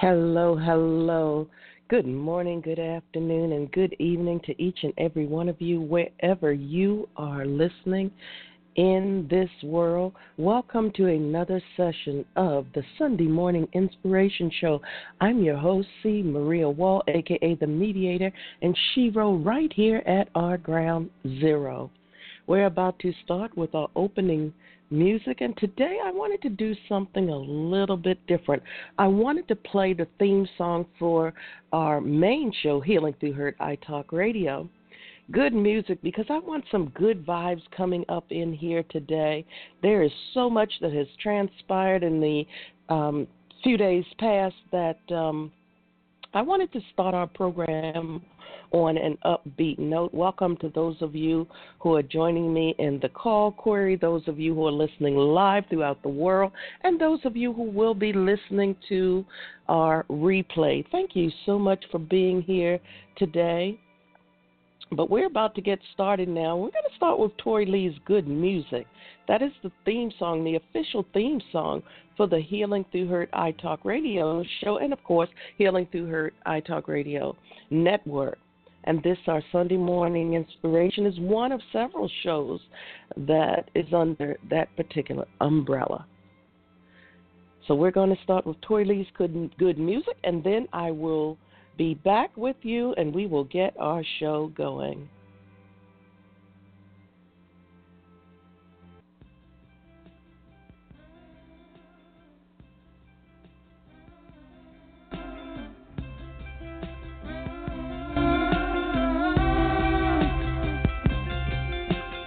Hello, hello. Good morning, good afternoon, and good evening to each and every one of you, wherever you are listening in this world. Welcome to another session of the Sunday Morning Inspiration Show. I'm your host, C. Maria Wall, aka the Mediator, and Shero, right here at our ground zero. We're about to start with our opening music, and today I wanted to do something a little bit different. I wanted to play the theme song for our main show, Healing Through Hurt I Talk Radio. Good music because I want some good vibes coming up in here today. There is so much that has transpired in the um, few days past that um, I wanted to start our program on an upbeat note. Welcome to those of you who are joining me in the call query, those of you who are listening live throughout the world, and those of you who will be listening to our replay. Thank you so much for being here today. But we're about to get started now. We're going to start with Tori Lee's Good Music. That is the theme song, the official theme song for the Healing Through Hurt I Talk Radio show, and of course, Healing Through Hurt I Talk Radio Network. And this, our Sunday morning inspiration, is one of several shows that is under that particular umbrella. So we're going to start with Tori Lee's good, good music, and then I will be back with you and we will get our show going.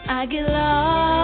I get lost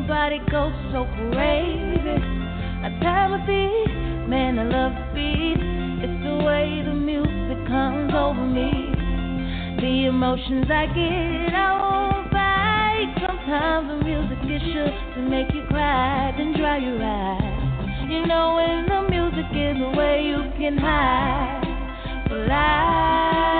makes my body go so crazy. I my feet, man, I love the beat. It's the way the music comes over me. The emotions I get, I won't fight. Sometimes the music is sure to make you cry, then dry your eyes. You know when the music is the way you can hide. Well, I,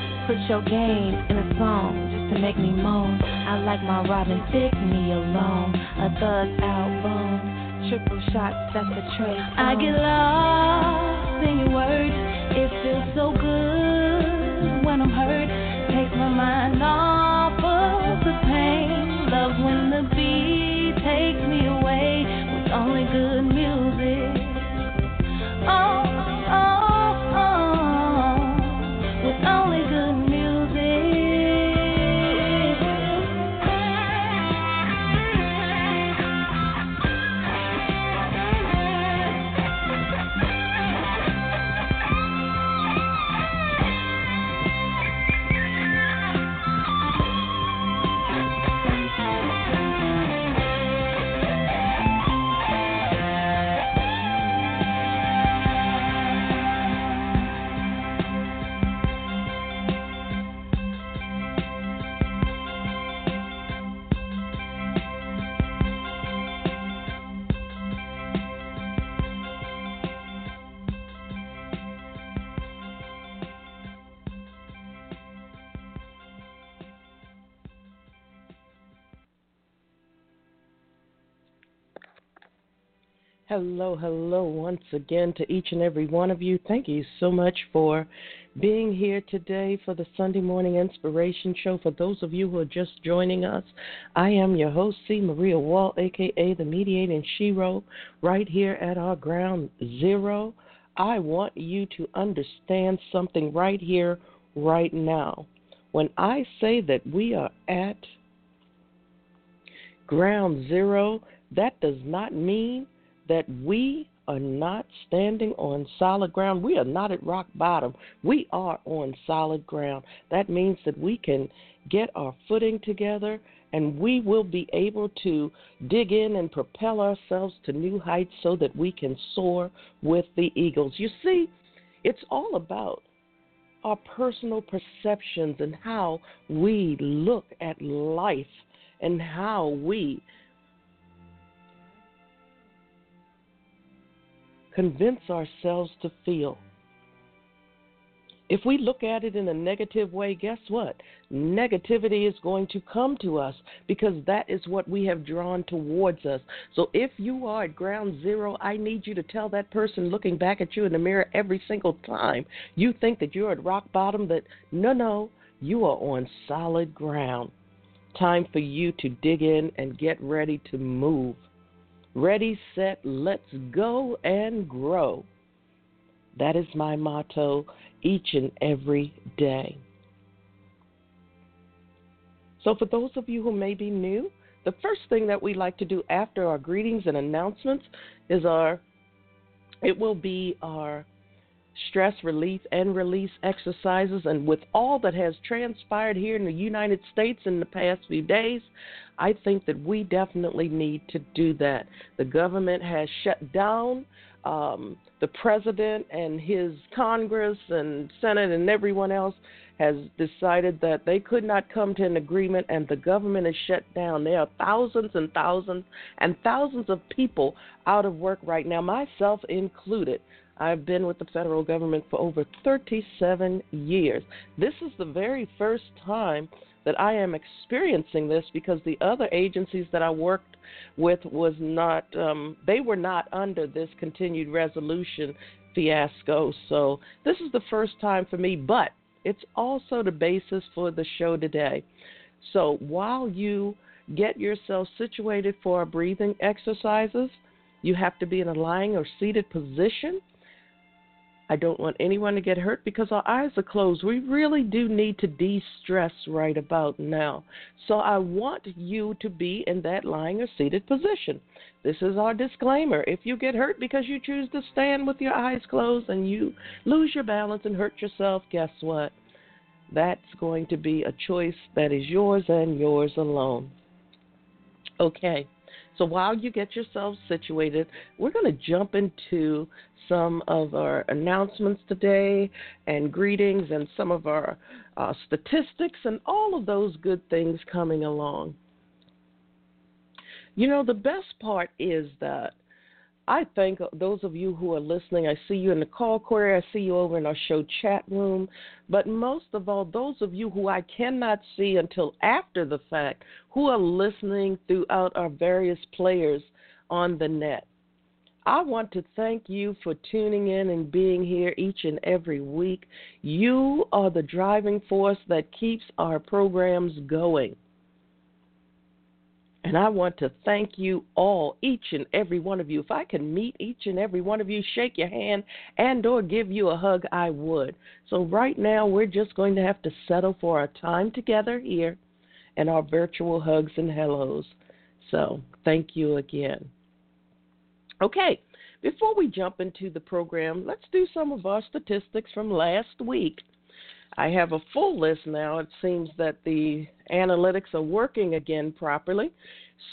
Put your game in a song just to make me moan. I like my Robin Thicke me alone. A thug album. Triple shots, that's the trace. I get lost in your words. It feels so good when I'm hurt. Takes my mind off of the pain. Love when the beat takes me away Hello, hello once again to each and every one of you. Thank you so much for being here today for the Sunday Morning Inspiration Show. For those of you who are just joining us, I am your host, C. Maria Wall, aka the Mediating Shero, right here at our ground zero. I want you to understand something right here, right now. When I say that we are at ground zero, that does not mean that we are not standing on solid ground. We are not at rock bottom. We are on solid ground. That means that we can get our footing together and we will be able to dig in and propel ourselves to new heights so that we can soar with the eagles. You see, it's all about our personal perceptions and how we look at life and how we convince ourselves to feel. If we look at it in a negative way, guess what? Negativity is going to come to us because that is what we have drawn towards us. So if you are at ground zero, I need you to tell that person looking back at you in the mirror every single time you think that you're at rock bottom that no, no, you are on solid ground. Time for you to dig in and get ready to move. Ready, set, let's go and grow. That is my motto each and every day. So, for those of you who may be new, the first thing that we like to do after our greetings and announcements is our it will be our stress relief and release exercises. And with all that has transpired here in the United States in the past few days, I think that we definitely need to do that. The government has shut down. Um, the president and his Congress and Senate and everyone else has decided that they could not come to an agreement and the government is shut down. There are thousands and thousands and thousands of people out of work right now, myself included. I've been with the federal government for over 37 years. This is the very first time that I am experiencing this because the other agencies that I worked with was not um, they were not under this continued resolution fiasco. So this is the first time for me, but it's also the basis for the show today. So while you get yourself situated for our breathing exercises, you have to be in a lying or seated position. I don't want anyone to get hurt because our eyes are closed. We really do need to de stress right about now. So I want you to be in that lying or seated position. This is our disclaimer. If you get hurt because you choose to stand with your eyes closed and you lose your balance and hurt yourself, guess what? That's going to be a choice that is yours and yours alone. Okay. So while you get yourselves situated, we're going to jump into some of our announcements today and greetings and some of our uh, statistics and all of those good things coming along. You know, the best part is that I thank those of you who are listening. I see you in the call query. I see you over in our show chat room. But most of all, those of you who I cannot see until after the fact, who are listening throughout our various players on the net. I want to thank you for tuning in and being here each and every week. You are the driving force that keeps our programs going. And I want to thank you all, each and every one of you. If I could meet each and every one of you, shake your hand and or give you a hug, I would. So right now we're just going to have to settle for our time together here and our virtual hugs and hellos. So thank you again. Okay, before we jump into the program, let's do some of our statistics from last week. I have a full list now. It seems that the analytics are working again properly.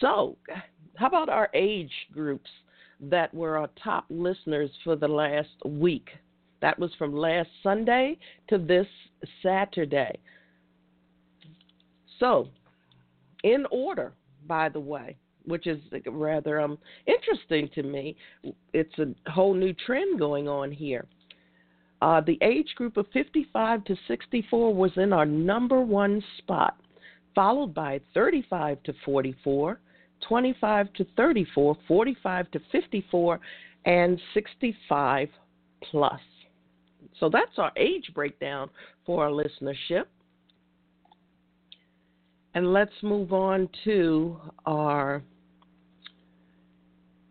So, how about our age groups that were our top listeners for the last week? That was from last Sunday to this Saturday. So, in order, by the way, which is rather um, interesting to me. It's a whole new trend going on here. Uh, the age group of 55 to 64 was in our number one spot, followed by 35 to 44, 25 to 34, 45 to 54, and 65 plus. So that's our age breakdown for our listenership. And let's move on to our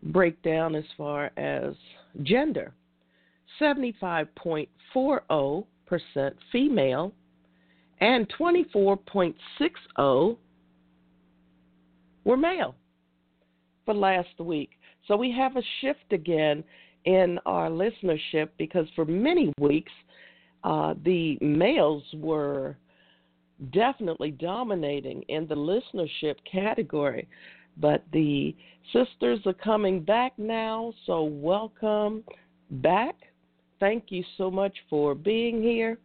breakdown as far as gender 75.40% female and 24.60 were male for last week. So we have a shift again in our listenership because for many weeks uh, the males were definitely dominating in the listenership category. But the sisters are coming back now, so welcome back. Thank you so much for being here.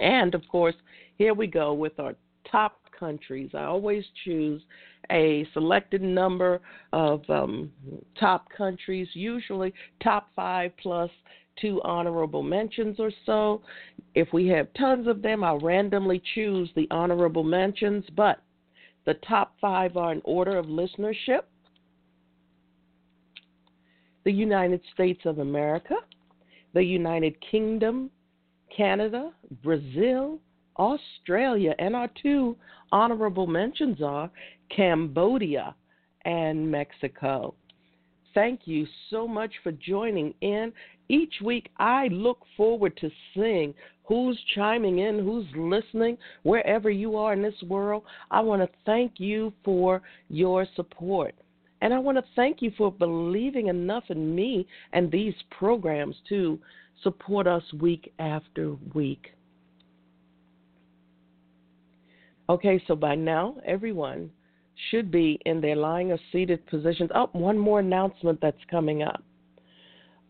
And of course, here we go with our top countries. I always choose a selected number of um, top countries, usually top five plus two honorable mentions or so. If we have tons of them, I'll randomly choose the honorable mentions, but the top five are in order of listenership the United States of America, the United Kingdom, Canada, Brazil, Australia, and our two honorable mentions are Cambodia and Mexico. Thank you so much for joining in. Each week, I look forward to seeing who's chiming in, who's listening, wherever you are in this world. I want to thank you for your support. And I want to thank you for believing enough in me and these programs to support us week after week. Okay, so by now, everyone should be in their lying or seated positions. Oh, one more announcement that's coming up.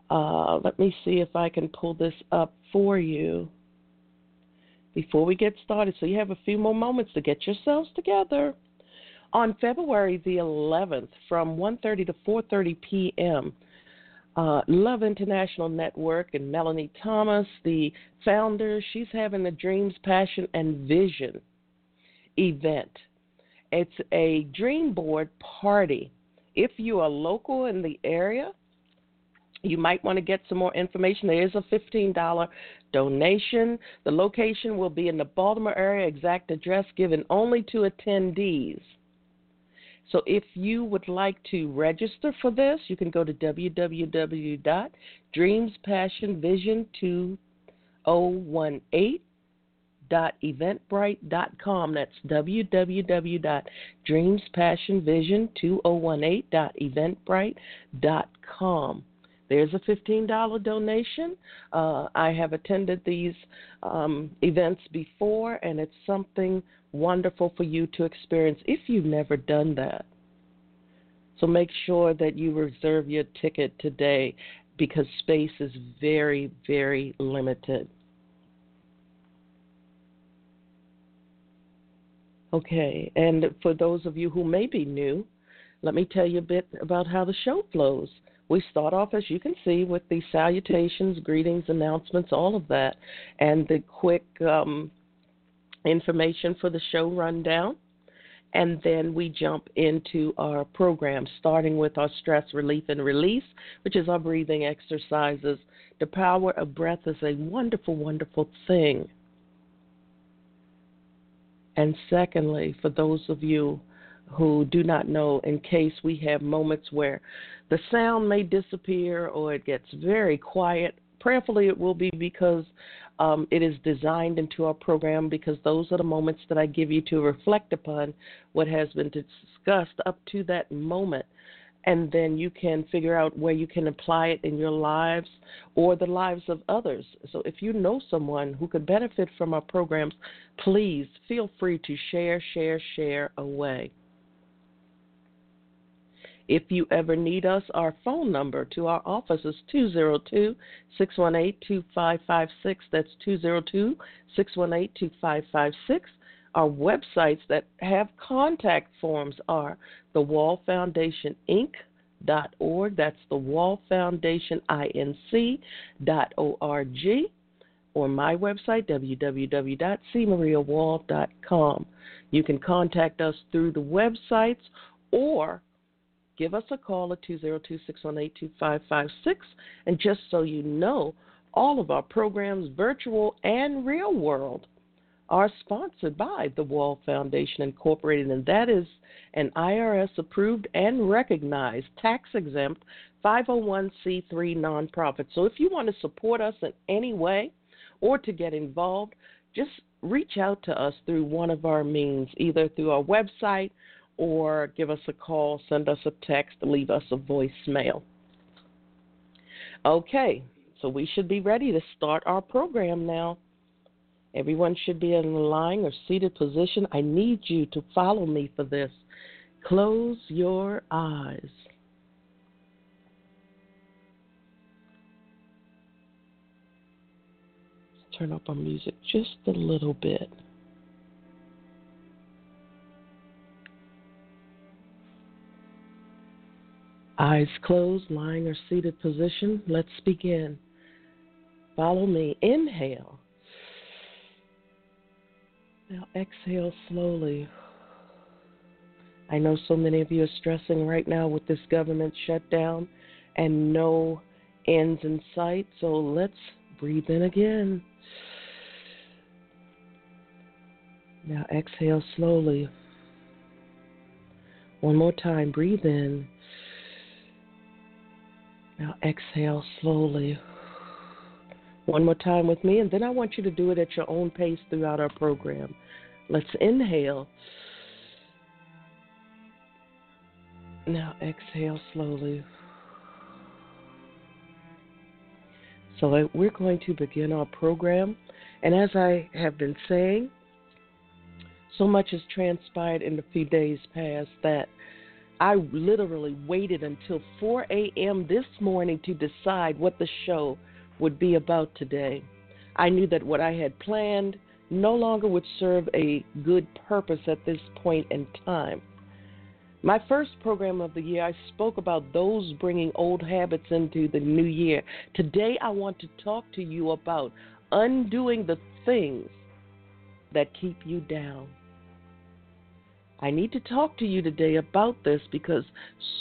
Uh, let me see if I can pull this up for you before we get started. So you have a few more moments to get yourselves together. On February the 11th, from 1:30 to 4:30 p.m., uh, Love International Network and Melanie Thomas, the founder, she's having the Dreams, Passion, and Vision event. It's a dream board party. If you are local in the area, you might want to get some more information. There is a $15 donation. The location will be in the Baltimore area, exact address given only to attendees. So if you would like to register for this, you can go to www.dreamspassionvision2018.eventbrite.com. That's www.dreamspassionvision2018.eventbrite.com. There's a $15 donation. Uh, I have attended these um, events before, and it's something wonderful for you to experience if you've never done that. So make sure that you reserve your ticket today because space is very, very limited. Okay, and for those of you who may be new, let me tell you a bit about how the show flows. We start off, as you can see, with the salutations, greetings, announcements, all of that, and the quick um, information for the show rundown. And then we jump into our program, starting with our stress relief and release, which is our breathing exercises. The power of breath is a wonderful, wonderful thing. And secondly, for those of you who do not know, in case we have moments where the sound may disappear or it gets very quiet, prayerfully it will be because um, it is designed into our program because those are the moments that I give you to reflect upon what has been discussed up to that moment. And then you can figure out where you can apply it in your lives or the lives of others. So if you know someone who could benefit from our programs, please feel free to share, share, share away. If you ever need us, our phone number to our office is 202 618 2556. That's 202 618 2556. Our websites that have contact forms are the Wall Foundation Inc. Dot org. That's the Wall Foundation Inc. Dot org, or my website www.cmariawall.com. You can contact us through the websites or give us a call at 202 618 2556. And just so you know, all of our programs, virtual and real world, are sponsored by the Wall Foundation Incorporated, and that is an IRS approved and recognized tax exempt 501c3 nonprofit. So if you want to support us in any way or to get involved, just reach out to us through one of our means, either through our website or give us a call, send us a text, leave us a voicemail. Okay, so we should be ready to start our program now. Everyone should be in a lying or seated position. I need you to follow me for this. Close your eyes. Turn up our music just a little bit. Eyes closed, lying or seated position. Let's begin. Follow me. Inhale. Now exhale slowly. I know so many of you are stressing right now with this government shutdown and no ends in sight, so let's breathe in again. Now exhale slowly. One more time, breathe in. Now exhale slowly. One more time with me, and then I want you to do it at your own pace throughout our program. Let's inhale. Now exhale slowly. So we're going to begin our program. And as I have been saying, so much has transpired in the few days past that I literally waited until 4 a.m. this morning to decide what the show would be about today. I knew that what I had planned no longer would serve a good purpose at this point in time. My first program of the year, I spoke about those bringing old habits into the new year. Today, I want to talk to you about undoing the things that keep you down. I need to talk to you today about this because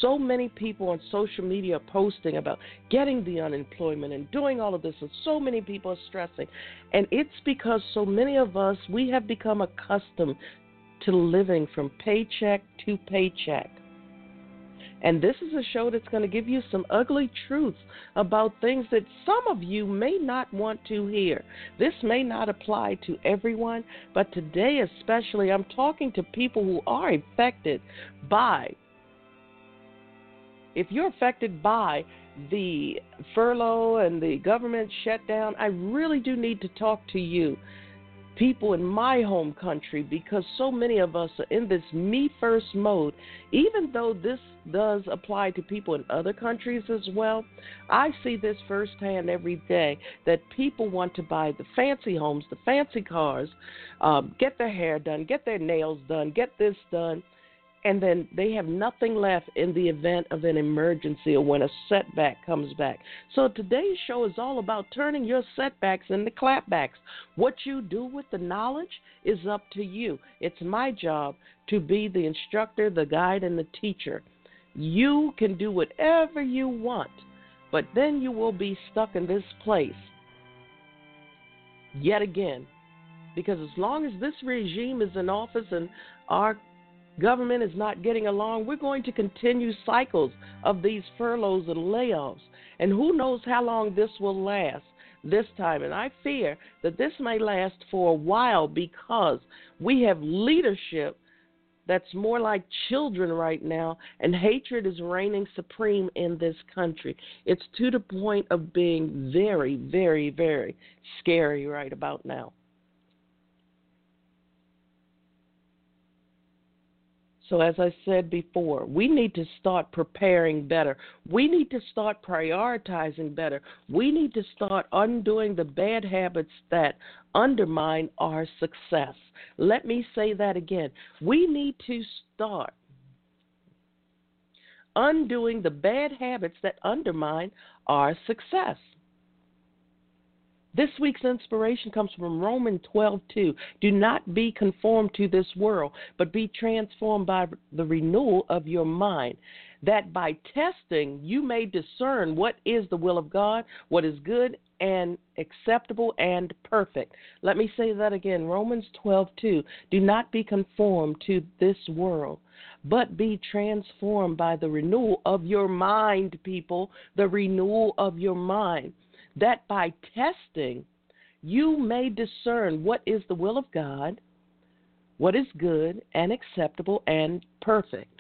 so many people on social media are posting about getting the unemployment and doing all of this, and so many people are stressing. And it's because so many of us, we have become accustomed to living from paycheck to paycheck. And this is a show that's going to give you some ugly truths about things that some of you may not want to hear. This may not apply to everyone, but today especially, I'm talking to people who are affected by. If you're affected by the furlough and the government shutdown, I really do need to talk to you people in my home country because so many of us are in this me first mode. Even though this does apply to people in other countries as well, I see this firsthand every day that people want to buy the fancy homes, the fancy cars, um, get their hair done, get their nails done, get this done and then they have nothing left in the event of an emergency or when a setback comes back. So today's show is all about turning your setbacks into clapbacks. What you do with the knowledge is up to you. It's my job to be the instructor, the guide, and the teacher. You can do whatever you want, but then you will be stuck in this place yet again. Because as long as this regime is in office and our government is not getting along, we're going to continue cycles of these furloughs and layoffs. And who knows how long this will last this time. And I fear that this may last for a while because we have leadership that's more like children right now, and hatred is reigning supreme in this country. It's to the point of being very, very, very scary right about now. So, as I said before, we need to start preparing better. We need to start prioritizing better. We need to start undoing the bad habits that undermine our success. Let me say that again. We need to start undoing the bad habits that undermine our success. This week's inspiration comes from Romans 12:2. Do not be conformed to this world, but be transformed by the renewal of your mind, that by testing you may discern what is the will of God, what is good and acceptable and perfect. Let me say that again. Romans 12:2. Do not be conformed to this world, but be transformed by the renewal of your mind, people, the renewal of your mind that by testing you may discern what is the will of God, what is good and acceptable and perfect.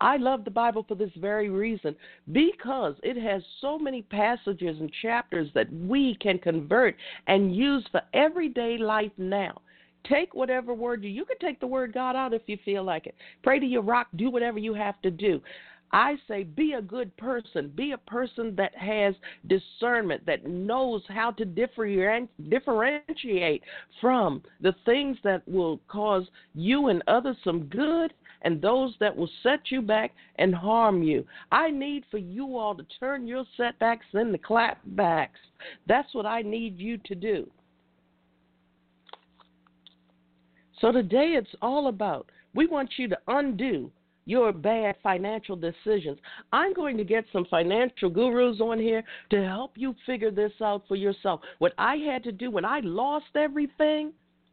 I love the Bible for this very reason because it has so many passages and chapters that we can convert and use for everyday life now. Take whatever word you you can take the word God out if you feel like it. Pray to your rock, do whatever you have to do. I say be a good person. Be a person that has discernment, that knows how to differentiate from the things that will cause you and others some good and those that will set you back and harm you. I need for you all to turn your setbacks into clapbacks. That's what I need you to do. So today it's all about we want you to undo your bad financial decisions. I'm going to get some financial gurus on here to help you figure this out for yourself. What I had to do when I lost everything,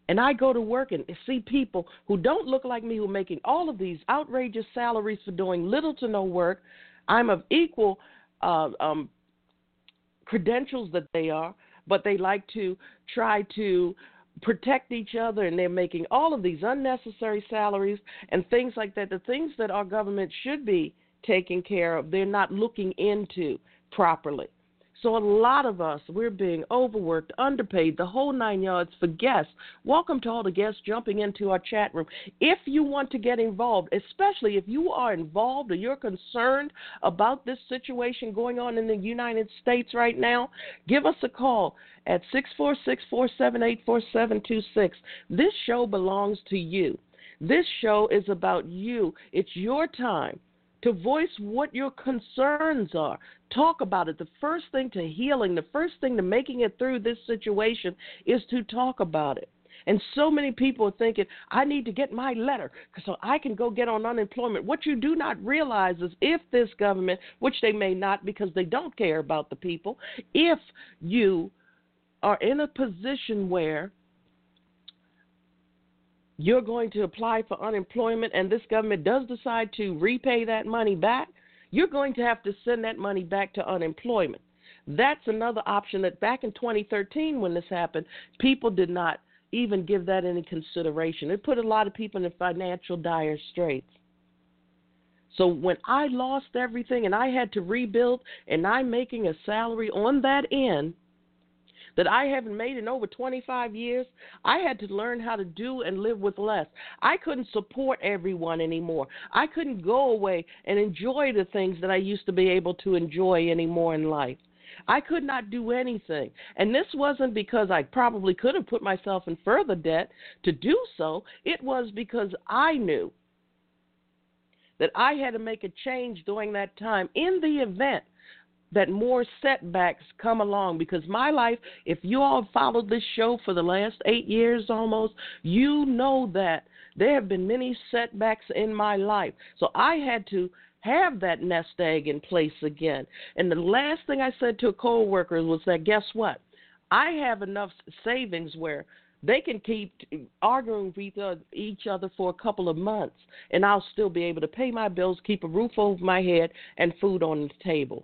and I go to work and see people who don't look like me who are making all of these outrageous salaries for doing little to no work. I'm of equal uh, um, credentials that they are, but they like to try to protect each other and they're making all of these unnecessary salaries and things like that the things that our government should be taking care of they're not looking into properly so a lot of us, we're being overworked, underpaid, the whole nine yards for guests. Welcome to all the guests jumping into our chat room. If you want to get involved, especially if you are involved or you're concerned about this situation going on in the United States right now, give us a call at 646 478 4726. This show belongs to you. This show is about you. It's your time to voice what your concerns are. Talk about it. The first thing to healing, the first thing to making it through this situation is to talk about it. And so many people are thinking, I need to get my letter so I can go get on unemployment. What you do not realize is if this government, which they may not because they don't care about the people, if you are in a position where you're going to apply for unemployment and this government does decide to repay that money back, you're going to have to send that money back to unemployment. That's another option that back in 2013 when this happened, people did not even give that any consideration. It put a lot of people in financial dire straits. So when I lost everything and I had to rebuild and I'm making a salary on that end, that I haven't made in over 25 years, I had to learn how to do and live with less. I couldn't support everyone anymore. I couldn't go away and enjoy the things that I used to be able to enjoy anymore in life. I could not do anything. And this wasn't because I probably could have put myself in further debt to do so. It was because I knew that I had to make a change during that time in the event that more setbacks come along because my life, if you all followed this show for the last eight years almost, you know that there have been many setbacks in my life. So I had to have that nest egg in place again. And the last thing I said to a coworker was that guess what? I have enough savings where they can keep arguing with each other for a couple of months, and I'll still be able to pay my bills, keep a roof over my head, and food on the table.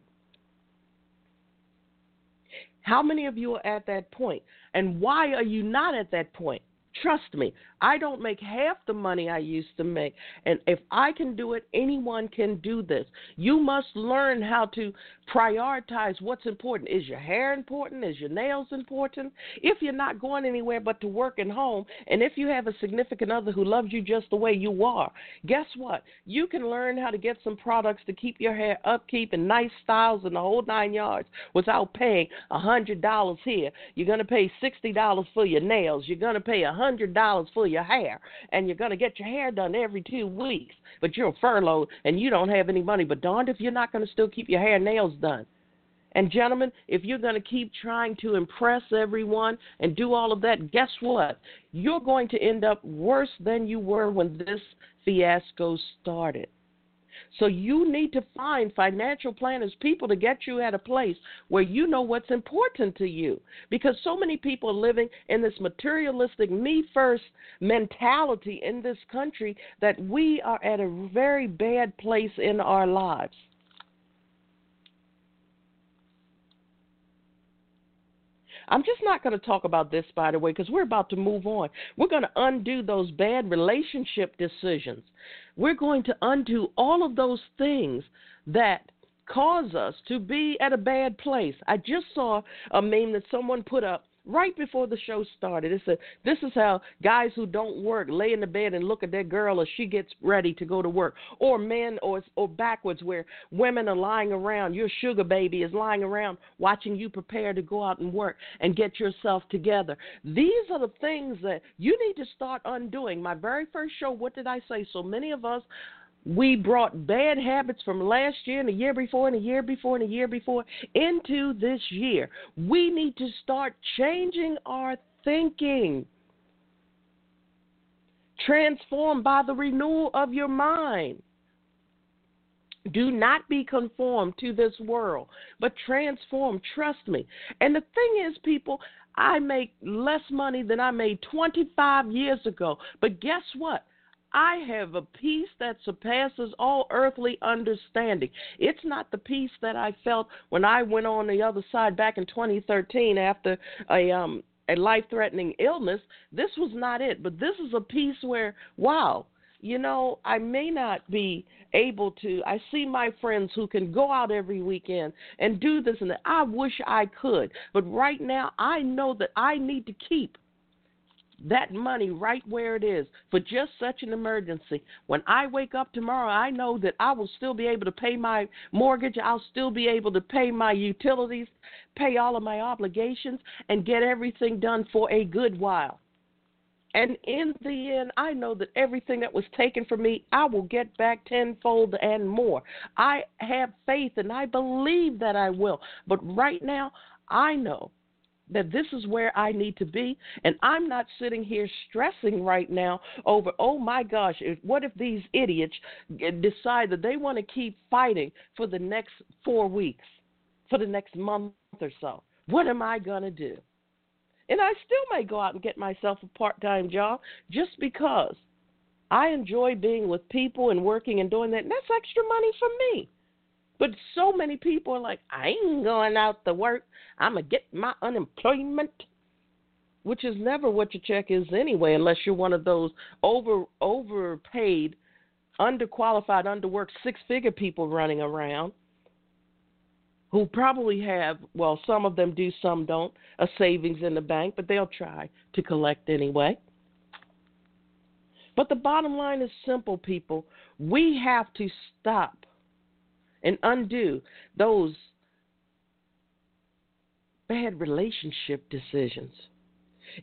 How many of you are at that point? And why are you not at that point? Trust me, I don't make half the money I used to make. And if I can do it, anyone can do this. You must learn how to prioritize what's important. Is your hair important? Is your nails important? If you're not going anywhere but to work and home, and if you have a significant other who loves you just the way you are, guess what? You can learn how to get some products to keep your hair upkeep and nice styles and the whole nine yards without paying a hundred dollars here. You're gonna pay sixty dollars for your nails. You're gonna pay a hundred dollars for your hair, and you're going to get your hair done every two weeks, but you're furloughed and you don't have any money. But darned if you're not going to still keep your hair and nails done. And, gentlemen, if you're going to keep trying to impress everyone and do all of that, guess what? You're going to end up worse than you were when this fiasco started. So you need to find financial planners, people to get you at a place where you know what's important to you. Because so many people are living in this materialistic, me first mentality in this country that we are at a very bad place in our lives. I'm just not going to talk about this, by the way, because we're about to move on. We're going to undo those bad relationship decisions. We're going to undo all of those things that cause us to be at a bad place. I just saw a meme that someone put up right before the show started. It said, This is how guys who don't work lay in the bed and look at their girl as she gets ready to go to work. Or men, or, or backwards, where women are lying around. Your sugar baby is lying around watching you prepare to go out and work and get yourself together. These are the things that you need to start undoing. My very first show, what did I say? So many of us we brought bad habits from last year and the year before and the year before and the year before into this year. We need to start changing our thinking. Transformed by the renewal of your mind. Do not be conformed to this world, but transform. Trust me. And the thing is, people, I make less money than I made 25 years ago. But guess what? I have a peace that surpasses all earthly understanding. It's not the peace that I felt when I went on the other side back in 2013 after a um a life-threatening illness. This was not it, but this is a peace where wow, you know, I may not be able to. I see my friends who can go out every weekend and do this and that. I wish I could, but right now I know that I need to keep that money right where it is for just such an emergency. When I wake up tomorrow, I know that I will still be able to pay my mortgage, I'll still be able to pay my utilities, pay all of my obligations, and get everything done for a good while. And in the end, I know that everything that was taken from me, I will get back tenfold and more. I have faith and I believe that I will. But right now, I know that this is where I need to be. And I'm not sitting here stressing right now over, oh my gosh, what if these idiots decide that they want to keep fighting for the next four weeks, for the next month or so? What am I going to do? And I still may go out and get myself a part time job just because I enjoy being with people and working and doing that. And that's extra money for me. But so many people are like, I ain't going out to work. I'm going to get my unemployment, which is never what your check is anyway, unless you're one of those over overpaid, underqualified, underworked six figure people running around who probably have, well, some of them do, some don't, a savings in the bank, but they'll try to collect anyway. But the bottom line is simple, people. We have to stop and undo those bad relationship decisions.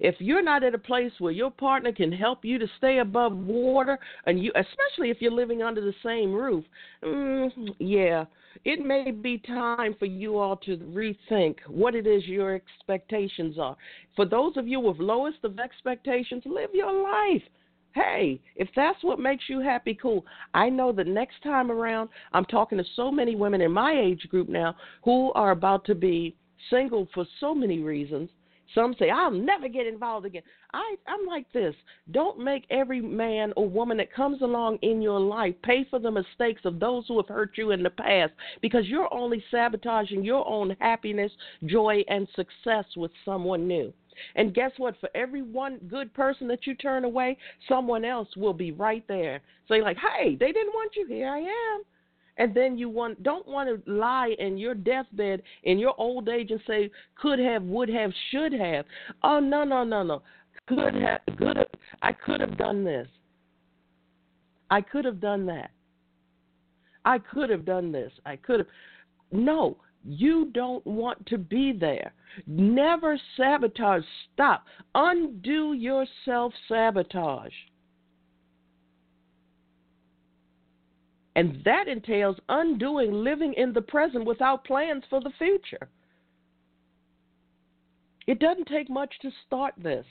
If you're not at a place where your partner can help you to stay above water, and you, especially if you're living under the same roof, mm, yeah, it may be time for you all to rethink what it is your expectations are. For those of you with lowest of expectations, live your life hey, if that's what makes you happy, cool. I know that next time around, I'm talking to so many women in my age group now who are about to be single for so many reasons. Some say, I'll never get involved again. I, I'm like this. Don't make every man or woman that comes along in your life pay for the mistakes of those who have hurt you in the past because you're only sabotaging your own happiness, joy, and success with someone new. And guess what? For every one good person that you turn away, someone else will be right there. So you're like, hey, they didn't want you. Here I am. And then you want don't want to lie in your deathbed in your old age and say could have, would have, should have. Oh no, no, no, no. Could have, could have. I could have done this. I could have done that. I could have done this. I could have. No, you don't want to be there. Never sabotage. Stop. Undo your self sabotage. And that entails undoing living in the present without plans for the future. It doesn't take much to start this.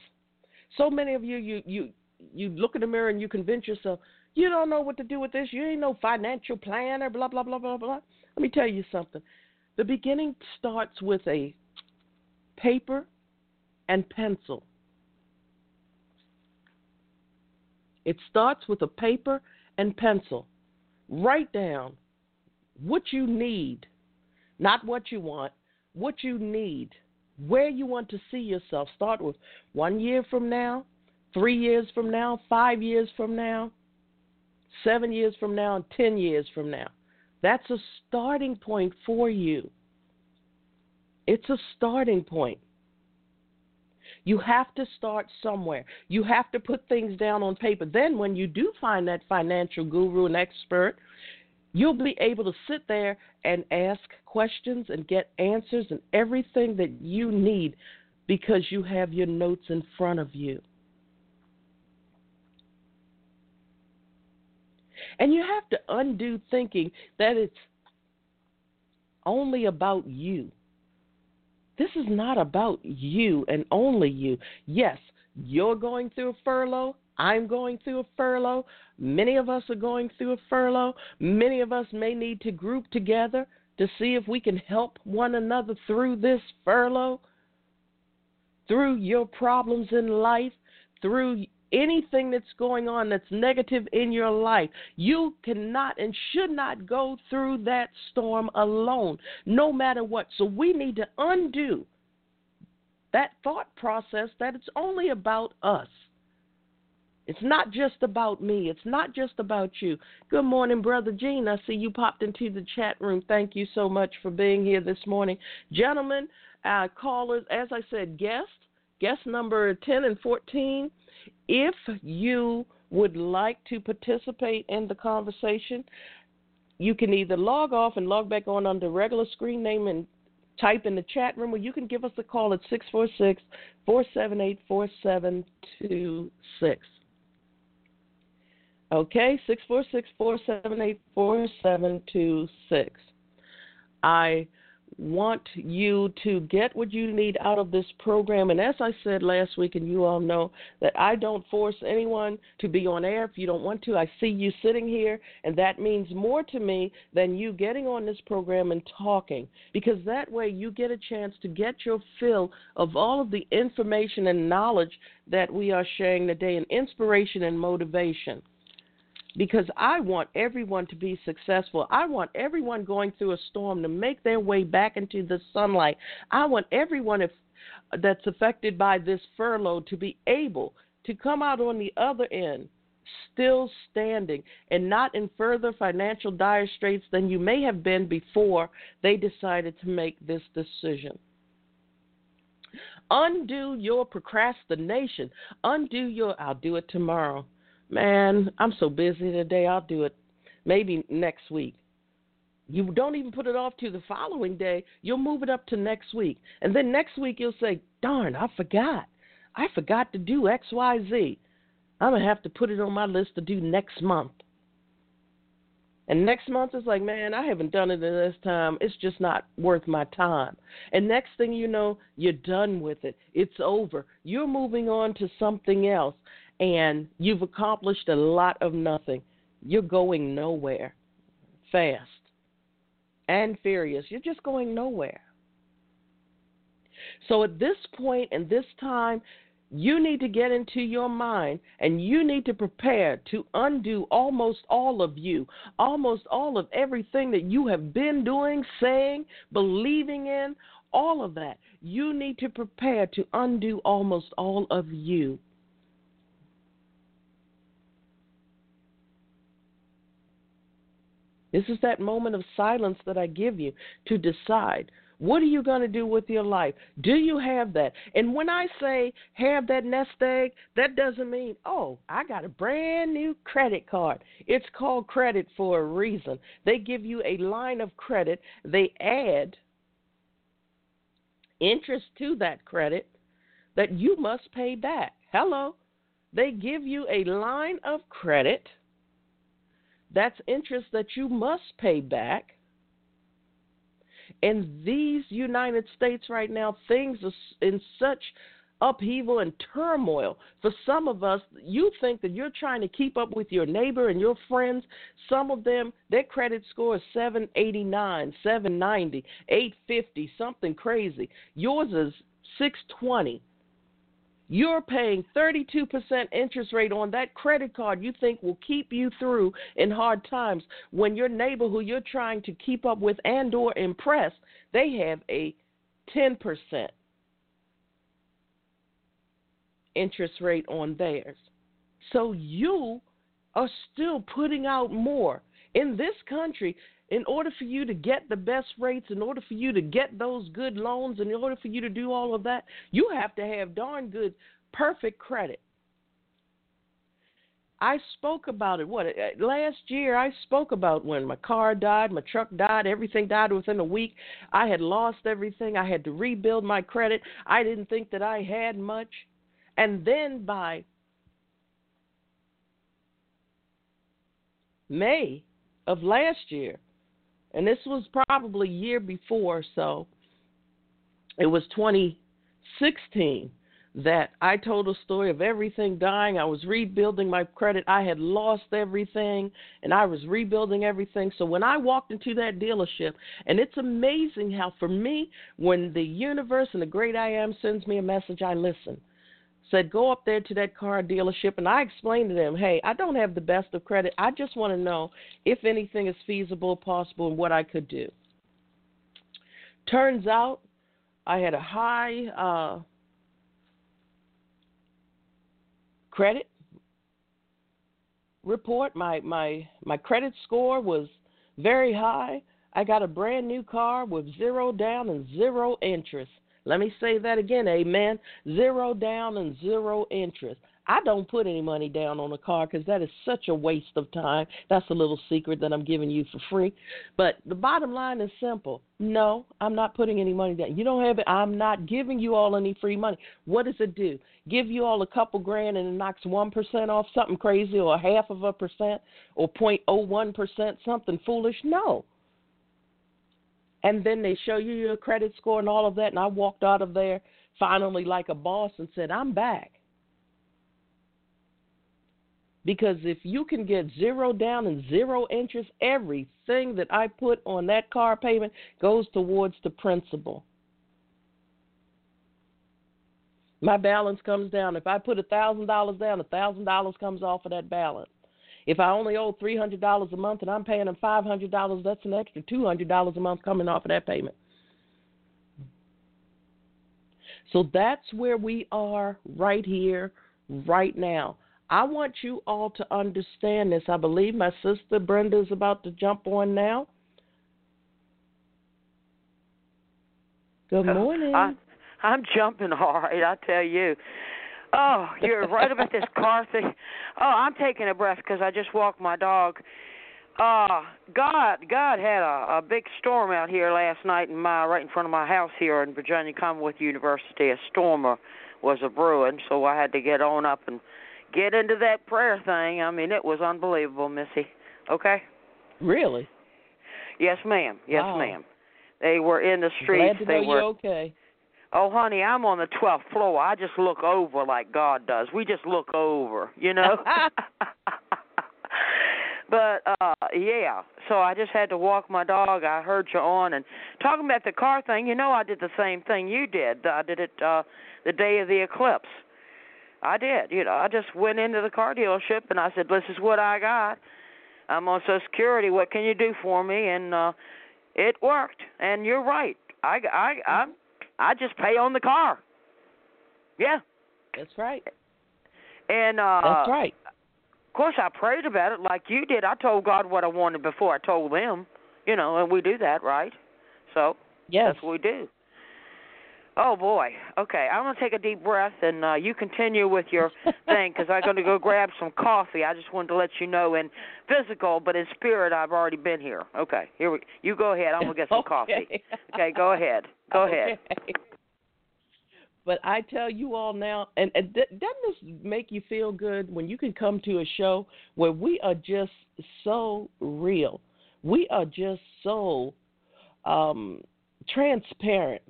So many of you, you, you, you look in the mirror and you convince yourself, you don't know what to do with this. You ain't no financial planner, blah, blah, blah, blah, blah. Let me tell you something. The beginning starts with a paper and pencil. It starts with a paper and pencil. Write down what you need, not what you want, what you need, where you want to see yourself. Start with one year from now, three years from now, five years from now, seven years from now, and ten years from now. That's a starting point for you. It's a starting point. You have to start somewhere. You have to put things down on paper. Then, when you do find that financial guru and expert, you'll be able to sit there and ask questions and get answers and everything that you need because you have your notes in front of you. And you have to undo thinking that it's only about you. This is not about you and only you. Yes, you're going through a furlough. I'm going through a furlough. Many of us are going through a furlough. Many of us may need to group together to see if we can help one another through this furlough, through your problems in life, through anything that's going on that's negative in your life. You cannot and should not go through that storm alone, no matter what. So we need to undo that thought process that it's only about us. It's not just about me. It's not just about you. Good morning, Brother Gene. I see you popped into the chat room. Thank you so much for being here this morning. Gentlemen, uh, callers, as I said, guests, guest number 10 and 14, if you would like to participate in the conversation, you can either log off and log back on under regular screen name and type in the chat room, or you can give us a call at 646 478 4726. Okay, 646 478 4726. I want you to get what you need out of this program. And as I said last week, and you all know that I don't force anyone to be on air if you don't want to. I see you sitting here, and that means more to me than you getting on this program and talking, because that way you get a chance to get your fill of all of the information and knowledge that we are sharing today, and inspiration and motivation because I want everyone to be successful. I want everyone going through a storm to make their way back into the sunlight. I want everyone if, that's affected by this furlough to be able to come out on the other end still standing and not in further financial dire straits than you may have been before they decided to make this decision. Undo your procrastination. Undo your, I'll do it tomorrow. Man, I'm so busy today. I'll do it maybe next week. You don't even put it off to the following day. You'll move it up to next week. And then next week you'll say, darn, I forgot. I forgot to do XYZ. I'm going to have to put it on my list to do next month. And next month is like, man, I haven't done it in this time. It's just not worth my time. And next thing you know, you're done with it. It's over. You're moving on to something else and you've accomplished a lot of nothing. You're going nowhere fast and furious. You're just going nowhere. So at this point and this time, you need to get into your mind and you need to prepare to undo almost all of you, almost all of everything that you have been doing, saying, believing in, all of that. You need to prepare to undo almost all of you. This is that moment of silence that I give you to decide what are you going to do with your life? Do you have that? And when I say have that nest egg, that doesn't mean, oh, I got a brand new credit card. It's called credit for a reason. They give you a line of credit, they add interest to that credit that you must pay back. Hello. They give you a line of credit That's interest that you must pay back. And these United States right now, things are in such upheaval and turmoil. For some of us, you think that you're trying to keep up with your neighbor and your friends. Some of them, their credit score is 789, 790, 850, something crazy. Yours is 620. You're paying 32% interest rate on that credit card you think will keep you through in hard times when your neighbor who you're trying to keep up with and or impress, they have a 10% interest rate on theirs. So you are still putting out more. In this country, in order for you to get the best rates, in order for you to get those good loans, in order for you to do all of that, you have to have darn good, perfect credit. I spoke about it. What uh, last year? I spoke about when my car died, my truck died, everything died within a week. I had lost everything. I had to rebuild my credit. I didn't think that I had much. And then by May of last year, and this was probably a year before, so it was 2016 that I told a story of everything dying. I was rebuilding my credit. I had lost everything and I was rebuilding everything. So when I walked into that dealership, and it's amazing how, for me, when the universe and the great I am sends me a message, I listen said go up there to that car dealership and I explained to them, hey, I don't have the best of credit. I just want to know if anything is feasible, possible, and what I could do. Turns out I had a high uh, credit report. My my my credit score was very high. I got a brand new car with zero down and zero interest. Let me say that again, amen. Zero down and zero interest. I don't put any money down on a car because that is such a waste of time. That's a little secret that I'm giving you for free. But the bottom line is simple. No, I'm not putting any money down. You don't have it. I'm not giving you all any free money. What does it do? Give you all a couple grand and it knocks 1% off something crazy or half of a percent or 0.01%, something foolish? No and then they show you your credit score and all of that. And I walked out of there finally like a boss and said, I'm back. Because if you can get zero down and zero interest, everything that I put on that car payment goes towards the principal. My balance comes down. If I put a thousand dollars down, a thousand dollars comes off of that balance. If I only owe three hundred dollars a month and I'm paying them five hundred dollars, that's an extra two hundred dollars a month coming off of that payment. So that's where we are right here, right now. I want you all to understand this. I believe my sister Brenda is about to jump on now. Good uh, morning. I, I'm jumping hard, I tell you. Oh, you're right about this car thing. Oh, I'm taking a breath because I just walked my dog. Uh, God, God had a, a big storm out here last night in my right in front of my house here in Virginia Commonwealth University. A storm was a brewing, so I had to get on up and get into that prayer thing. I mean, it was unbelievable, Missy. Okay. Really? Yes, ma'am. Yes, wow. ma'am. They were in the streets. Glad to they know were you're okay. Oh, honey, I'm on the 12th floor. I just look over like God does. We just look over, you know. but uh yeah, so I just had to walk my dog. I heard you on and talking about the car thing. You know, I did the same thing you did. I did it uh the day of the eclipse. I did. You know, I just went into the car dealership and I said, "This is what I got. I'm on Social Security. What can you do for me?" And uh it worked. And you're right. I I I'm I just pay on the car. Yeah. That's right. And uh That's right. Of course I prayed about it like you did. I told God what I wanted before I told them. You know, and we do that, right? So yes. that's what we do. Oh boy. Okay, I'm gonna take a deep breath, and uh, you continue with your thing because I'm gonna go grab some coffee. I just wanted to let you know in physical, but in spirit, I've already been here. Okay, here we. You go ahead. I'm gonna get some okay. coffee. Okay, go ahead. Go okay. ahead. But I tell you all now, and, and doesn't this make you feel good when you can come to a show where we are just so real? We are just so um, transparent.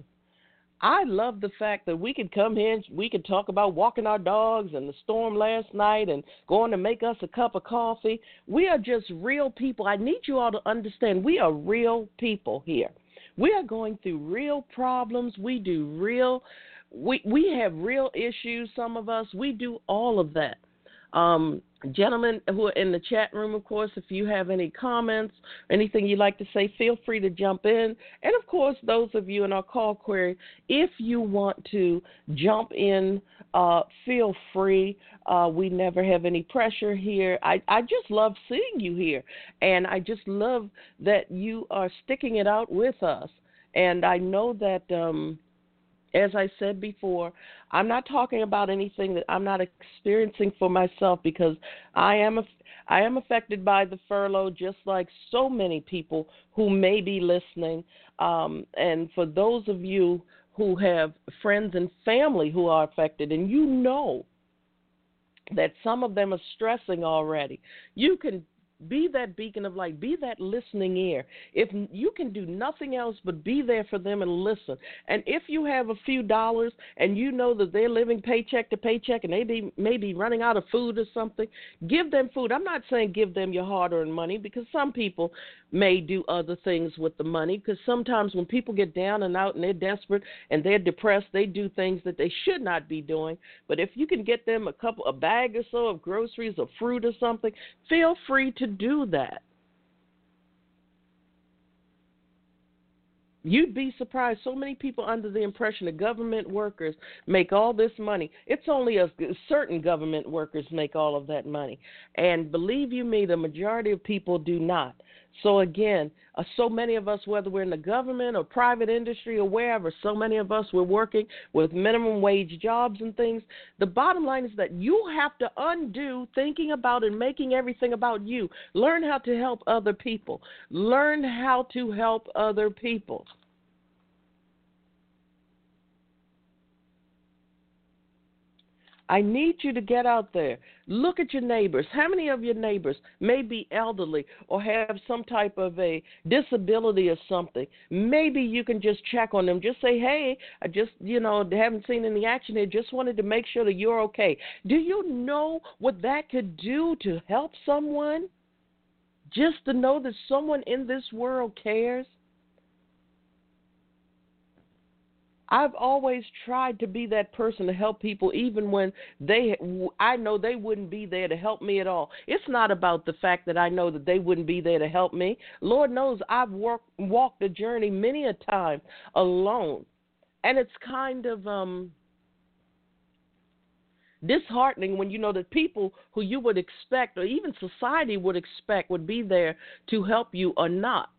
I love the fact that we could come here, and we could talk about walking our dogs and the storm last night and going to make us a cup of coffee. We are just real people. I need you all to understand we are real people here. We are going through real problems. We do real we we have real issues some of us. We do all of that. Um, gentlemen who are in the chat room, of course, if you have any comments, anything you'd like to say, feel free to jump in. And of course, those of you in our call query, if you want to jump in, uh, feel free. Uh, we never have any pressure here. I, I just love seeing you here. And I just love that you are sticking it out with us. And I know that. Um, as I said before, I'm not talking about anything that I'm not experiencing for myself because I am a, I am affected by the furlough just like so many people who may be listening. Um, and for those of you who have friends and family who are affected, and you know that some of them are stressing already, you can be that beacon of light. Be that listening ear. If you can do nothing else but be there for them and listen. And if you have a few dollars and you know that they're living paycheck to paycheck and they be, running out of food or something, give them food. I'm not saying give them your hard earned money because some people may do other things with the money because sometimes when people get down and out and they're desperate and they're depressed, they do things that they should not be doing. But if you can get them a couple, a bag or so of groceries or fruit or something, feel free to do that. You'd be surprised. So many people under the impression that government workers make all this money. It's only a certain government workers make all of that money. And believe you me, the majority of people do not. So again, uh, so many of us, whether we're in the government or private industry or wherever, so many of us we're working with minimum wage jobs and things. The bottom line is that you have to undo thinking about and making everything about you. Learn how to help other people. Learn how to help other people. I need you to get out there. Look at your neighbors. How many of your neighbors may be elderly or have some type of a disability or something? Maybe you can just check on them. Just say, hey, I just, you know, haven't seen any action here. Just wanted to make sure that you're okay. Do you know what that could do to help someone? Just to know that someone in this world cares? I've always tried to be that person to help people, even when they, I know they wouldn't be there to help me at all. It's not about the fact that I know that they wouldn't be there to help me. Lord knows I've worked, walked the journey many a time alone, and it's kind of um disheartening when you know that people who you would expect or even society would expect would be there to help you are not.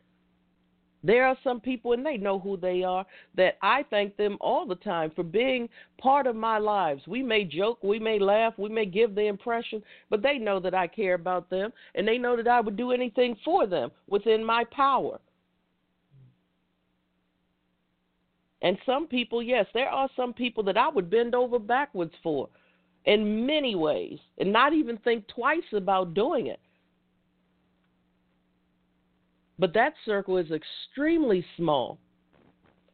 There are some people, and they know who they are, that I thank them all the time for being part of my lives. We may joke, we may laugh, we may give the impression, but they know that I care about them, and they know that I would do anything for them within my power. And some people, yes, there are some people that I would bend over backwards for in many ways and not even think twice about doing it. But that circle is extremely small.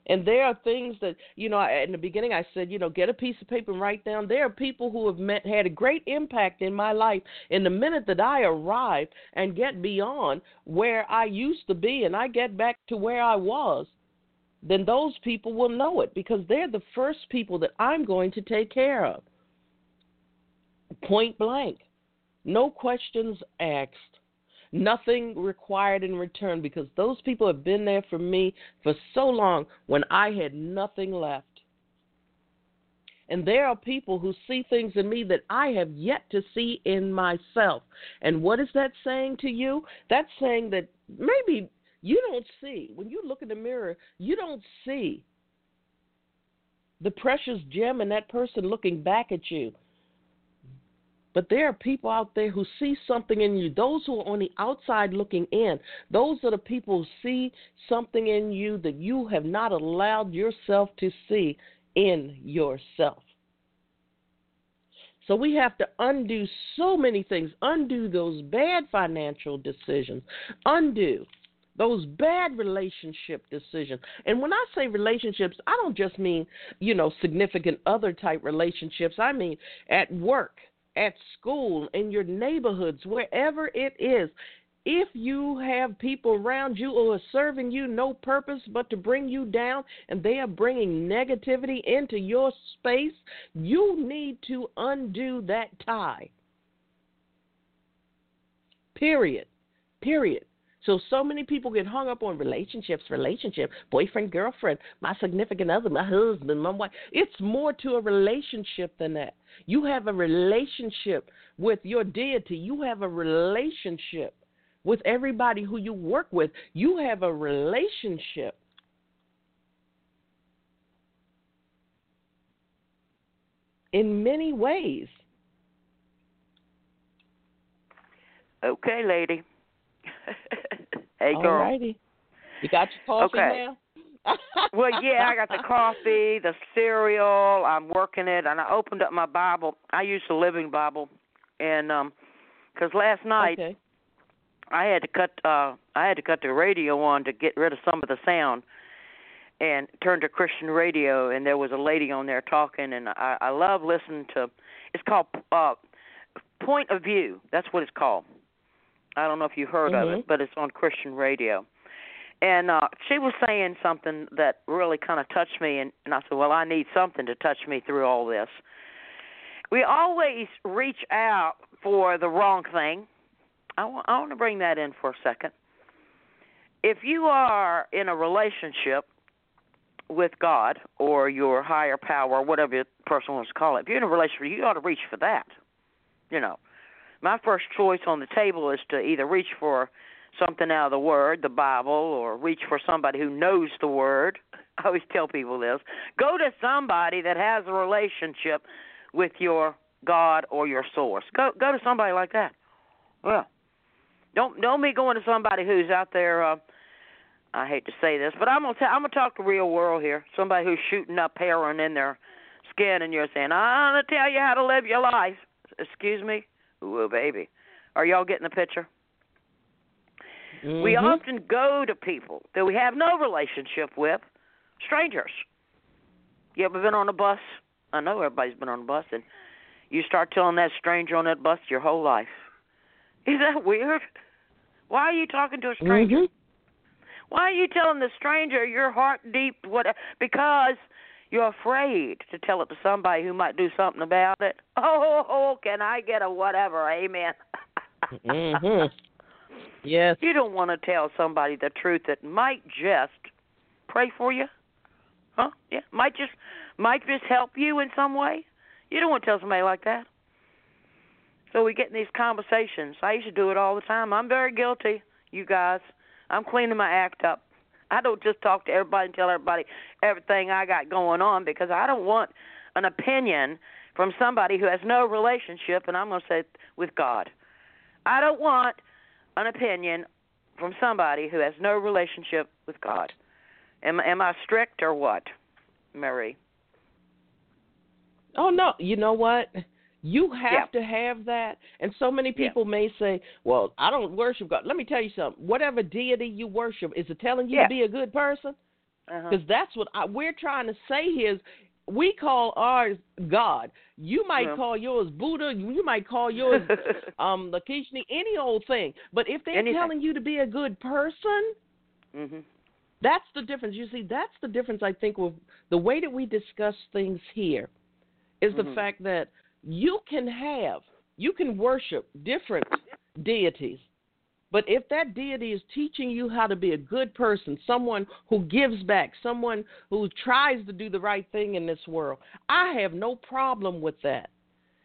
And there are things that, you know, in the beginning I said, you know, get a piece of paper and write down. There are people who have met, had a great impact in my life. In the minute that I arrive and get beyond where I used to be and I get back to where I was, then those people will know it because they're the first people that I'm going to take care of. Point blank. No questions asked nothing required in return because those people have been there for me for so long when I had nothing left. And there are people who see things in me that I have yet to see in myself. And what is that saying to you? That's saying that maybe you don't see, when you look in the mirror, you don't see the precious gem in that person looking back at you. But there are people out there who see something in you. Those who are on the outside looking in, those are the people who see something in you that you have not allowed yourself to see in yourself. So we have to undo so many things, undo those bad financial decisions, undo those bad relationship decisions. And when I say relationships, I don't just mean, you know, significant other type relationships. I mean at work, at school, in your neighborhoods, wherever it is. If you have people around you who are serving you no purpose but to bring you down and they are bringing negativity into your space, you need to undo that tie. Period. Period. So so many people get hung up on relationships, relationship, boyfriend, girlfriend, my significant other, my husband, my wife. It's more to a relationship than that. You have a relationship with your deity. You have a relationship with everybody who you work with. You have a relationship. In many ways. Okay, lady. hey, girl. Alrighty. You got your coffee okay. now? well, yeah, I got the coffee, the cereal. I'm working it, and I opened up my Bible. I use the Living Bible, and um, because last night okay. I had to cut uh I had to cut the radio on to get rid of some of the sound and turned to Christian radio and there was a lady on there talking and I I love listening to it's called uh Point of View. That's what it's called. I don't know if you heard mm-hmm. of it, but it's on Christian radio. And uh she was saying something that really kind of touched me and, and I said, "Well, I need something to touch me through all this." We always reach out for the wrong thing I want, to bring that in for a second. If you are in a relationship with God or your higher power, or whatever the person wants to call it, if you're in a relationship, you ought to reach for that. You know, my first choice on the table is to either reach for something out of the Word, the Bible, or reach for somebody who knows the Word. I always tell people this go to somebody that has a relationship with your God or your source. Go go to somebody like that. Well, don't don't be going to somebody who's out there. Uh, I hate to say this, but I'm gonna t- I'm gonna talk the real world here. Somebody who's shooting up heroin in their skin, and you're saying, "I'm gonna tell you how to live your life." Excuse me, ooh baby, are y'all getting the picture? Mm-hmm. We often go to people that we have no relationship with, strangers. You ever been on a bus? I know everybody's been on a bus, and you start telling that stranger on that bus your whole life. Is that weird? Why are you talking to a stranger? Mm-hmm. Why are you telling the stranger your heart deep what because you're afraid to tell it to somebody who might do something about it? Oh, oh can I get a whatever? Amen. mhm. Yes. You don't want to tell somebody the truth that might just pray for you. Huh? Yeah, might just might just help you in some way. You don't want to tell somebody like that. So we get in these conversations. I used to do it all the time. I'm very guilty, you guys. I'm cleaning my act up. I don't just talk to everybody and tell everybody everything I got going on because I don't want an opinion from somebody who has no relationship, and I'm going to say with God. I don't want an opinion from somebody who has no relationship with God. Am, am I strict or what, Mary? Oh no, you know what? You have yeah. to have that. And so many people yeah. may say, well, I don't worship God. Let me tell you something. Whatever deity you worship, is it telling you yeah. to be a good person? Because uh-huh. that's what I, we're trying to say here is we call ours God. You might call yours Buddha. You might call yours um Lakshmi, any old thing. But if they're Anything. telling you to be a good person, mm-hmm. that's the difference. You see, that's the difference, I think, with the way that we discuss things here is mm-hmm. the fact that – you can have, you can worship different deities. But if that deity is teaching you how to be a good person, someone who gives back, someone who tries to do the right thing in this world, I have no problem with that.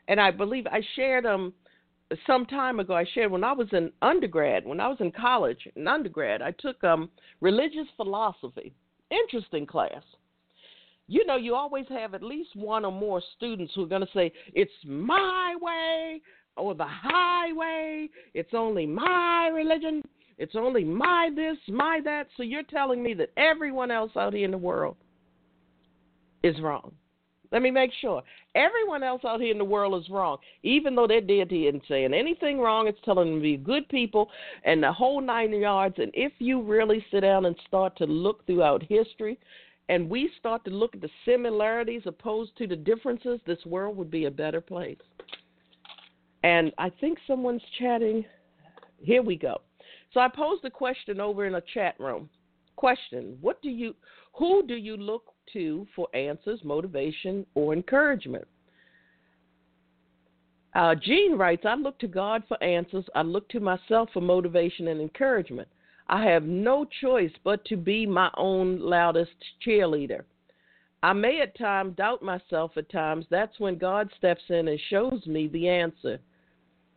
And I believe I shared um some time ago. I shared when I was in undergrad, when I was in college, in undergrad, I took um religious philosophy. Interesting class you know, you always have at least one or more students who are going to say, it's my way or the highway. It's only my religion. It's only my this, my that. So you're telling me that everyone else out here in the world is wrong. Let me make sure. Everyone else out here in the world is wrong, even though their deity isn't saying anything wrong. It's telling them to be good people and the whole nine yards. And if you really sit down and start to look throughout history, and we start to look at the similarities opposed to the differences, this world would be a better place. And I think someone's chatting. Here we go. So I posed a question over in a chat room. Question: What do you, who do you look to for answers, motivation, or encouragement? Uh, Gene writes, I look to God for answers. I look to myself for motivation and encouragement. I have no choice but to be my own loudest cheerleader. I may at times doubt myself at times. That's when God steps in and shows me the answer.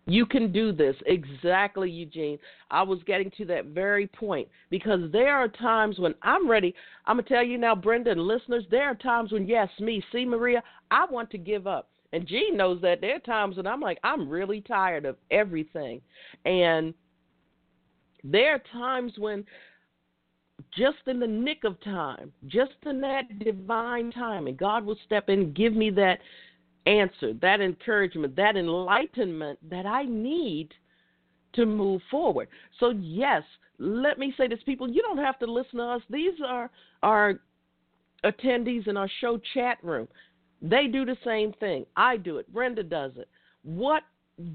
You can do this. Exactly, Eugene. I was getting to that very point because there are times when I'm ready. I'm going to tell you now, Brenda and listeners, there are times when, yes, me, C. Maria, I want to give up. And Gene knows that there are times when I'm like, I'm really tired of everything. And there are times when just in the nick of time, just in that divine time, and God will step in give me that answer, that encouragement, that enlightenment that I need to move forward. So, yes, let me say this, people, you don't have to listen to us. These are our attendees in our show chat room. They do the same thing. I do it. Brenda does it. What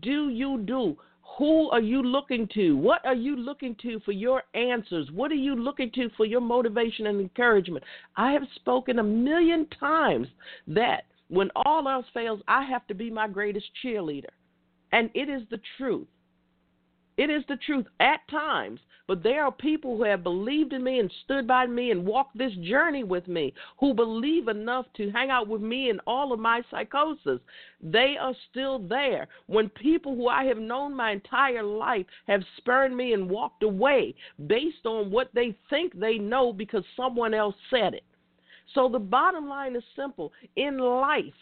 do you do? Who are you looking to? What are you looking to for your answers? What are you looking to for your motivation and encouragement? I have spoken a million times that when all else fails, I have to be my greatest cheerleader. And it is the truth. It is the truth at times, but there are people who have believed in me and stood by me and walked this journey with me, who believe enough to hang out with me in all of my psychosis. They are still there. When people who I have known my entire life have spurned me and walked away based on what they think they know because someone else said it. So the bottom line is simple. In life,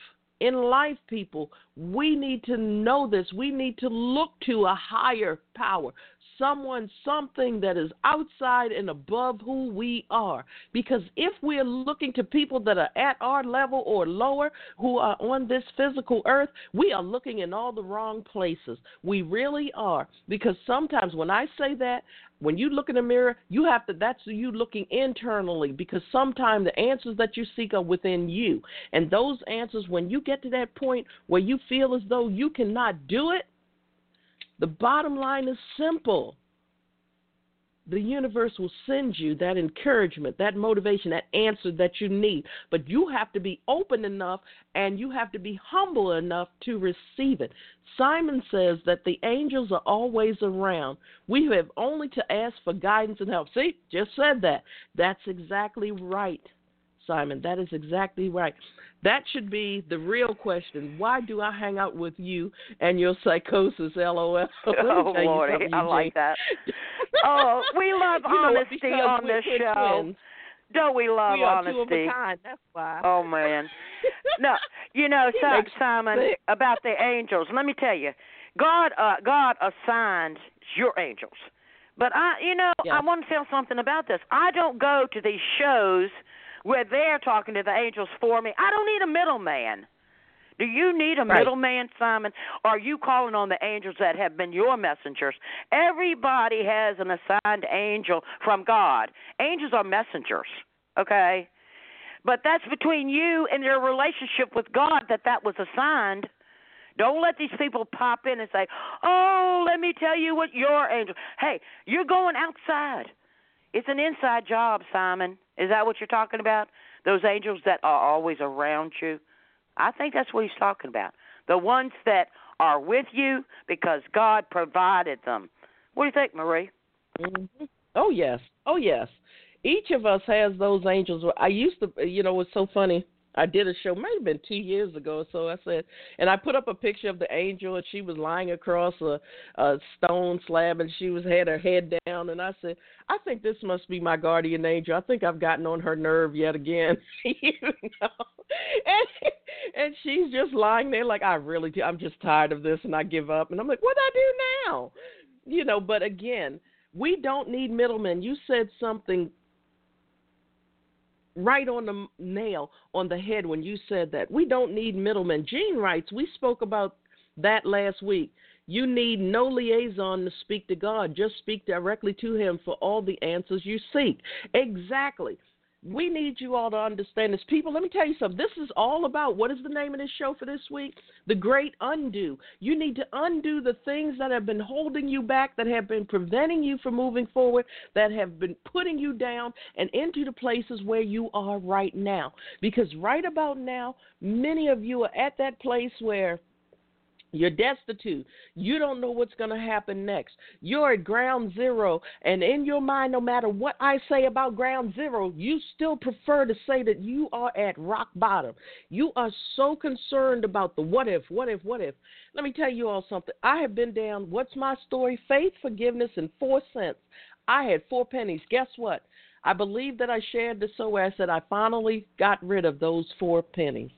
in life, people, we need to know this. We need to look to a higher power, someone, something that is outside and above who we are. Because if we're looking to people that are at our level or lower, who are on this physical earth, we are looking in all the wrong places. We really are. Because sometimes when I say that, when you look in the mirror, you have to that's you looking internally because sometimes the answers that you seek are within you. And those answers when you get to that point where you feel as though you cannot do it, the bottom line is simple the universe will send you that encouragement, that motivation, that answer that you need. But you have to be open enough and you have to be humble enough to receive it. Simon says that the angels are always around. We have only to ask for guidance and help. See, just said that. That's exactly right, Simon. That is exactly right. That should be the real question. Why do I hang out with you and your psychosis? LOL. Oh Lordy, I like that. oh, we love honesty on this show. Twins. Don't we love we honesty? Two of a kind. That's why. Oh man. no, you know, Simon, about the angels. Let me tell you, God, uh, God assigns your angels. But I, you know, yes. I want to tell something about this. I don't go to these shows where they're talking to the angels for me. I don't need a middleman. Do you need a right. middleman, Simon? Or are you calling on the angels that have been your messengers? Everybody has an assigned angel from God. Angels are messengers, okay? But that's between you and your relationship with God that that was assigned. Don't let these people pop in and say, "Oh, let me tell you what your angel." Hey, you're going outside. It's an inside job, Simon. Is that what you're talking about? Those angels that are always around you? I think that's what he's talking about. The ones that are with you because God provided them. What do you think, Marie? Mm-hmm. Oh, yes. Oh, yes. Each of us has those angels. I used to, you know, it's so funny. I did a show, might have been two years ago. or So I said, and I put up a picture of the angel, and she was lying across a, a stone slab, and she was had her head down. And I said, I think this must be my guardian angel. I think I've gotten on her nerve yet again. you know? And and she's just lying there like I really, do. I'm just tired of this, and I give up. And I'm like, what do I do now? You know. But again, we don't need middlemen. You said something right on the nail on the head when you said that. We don't need middlemen. Gene writes, we spoke about that last week. You need no liaison to speak to God. Just speak directly to Him for all the answers you seek. Exactly. We need you all to understand this. People, let me tell you something. This is all about what is the name of this show for this week? The Great Undo. You need to undo the things that have been holding you back, that have been preventing you from moving forward, that have been putting you down and into the places where you are right now. Because right about now, many of you are at that place where you're destitute. You don't know what's going to happen next. You're at ground zero. And in your mind, no matter what I say about ground zero, you still prefer to say that you are at rock bottom. You are so concerned about the what if, what if, what if. Let me tell you all something. I have been down, what's my story? Faith, forgiveness, and four cents. I had four pennies. Guess what? I believe that I shared this so I said I finally got rid of those four pennies.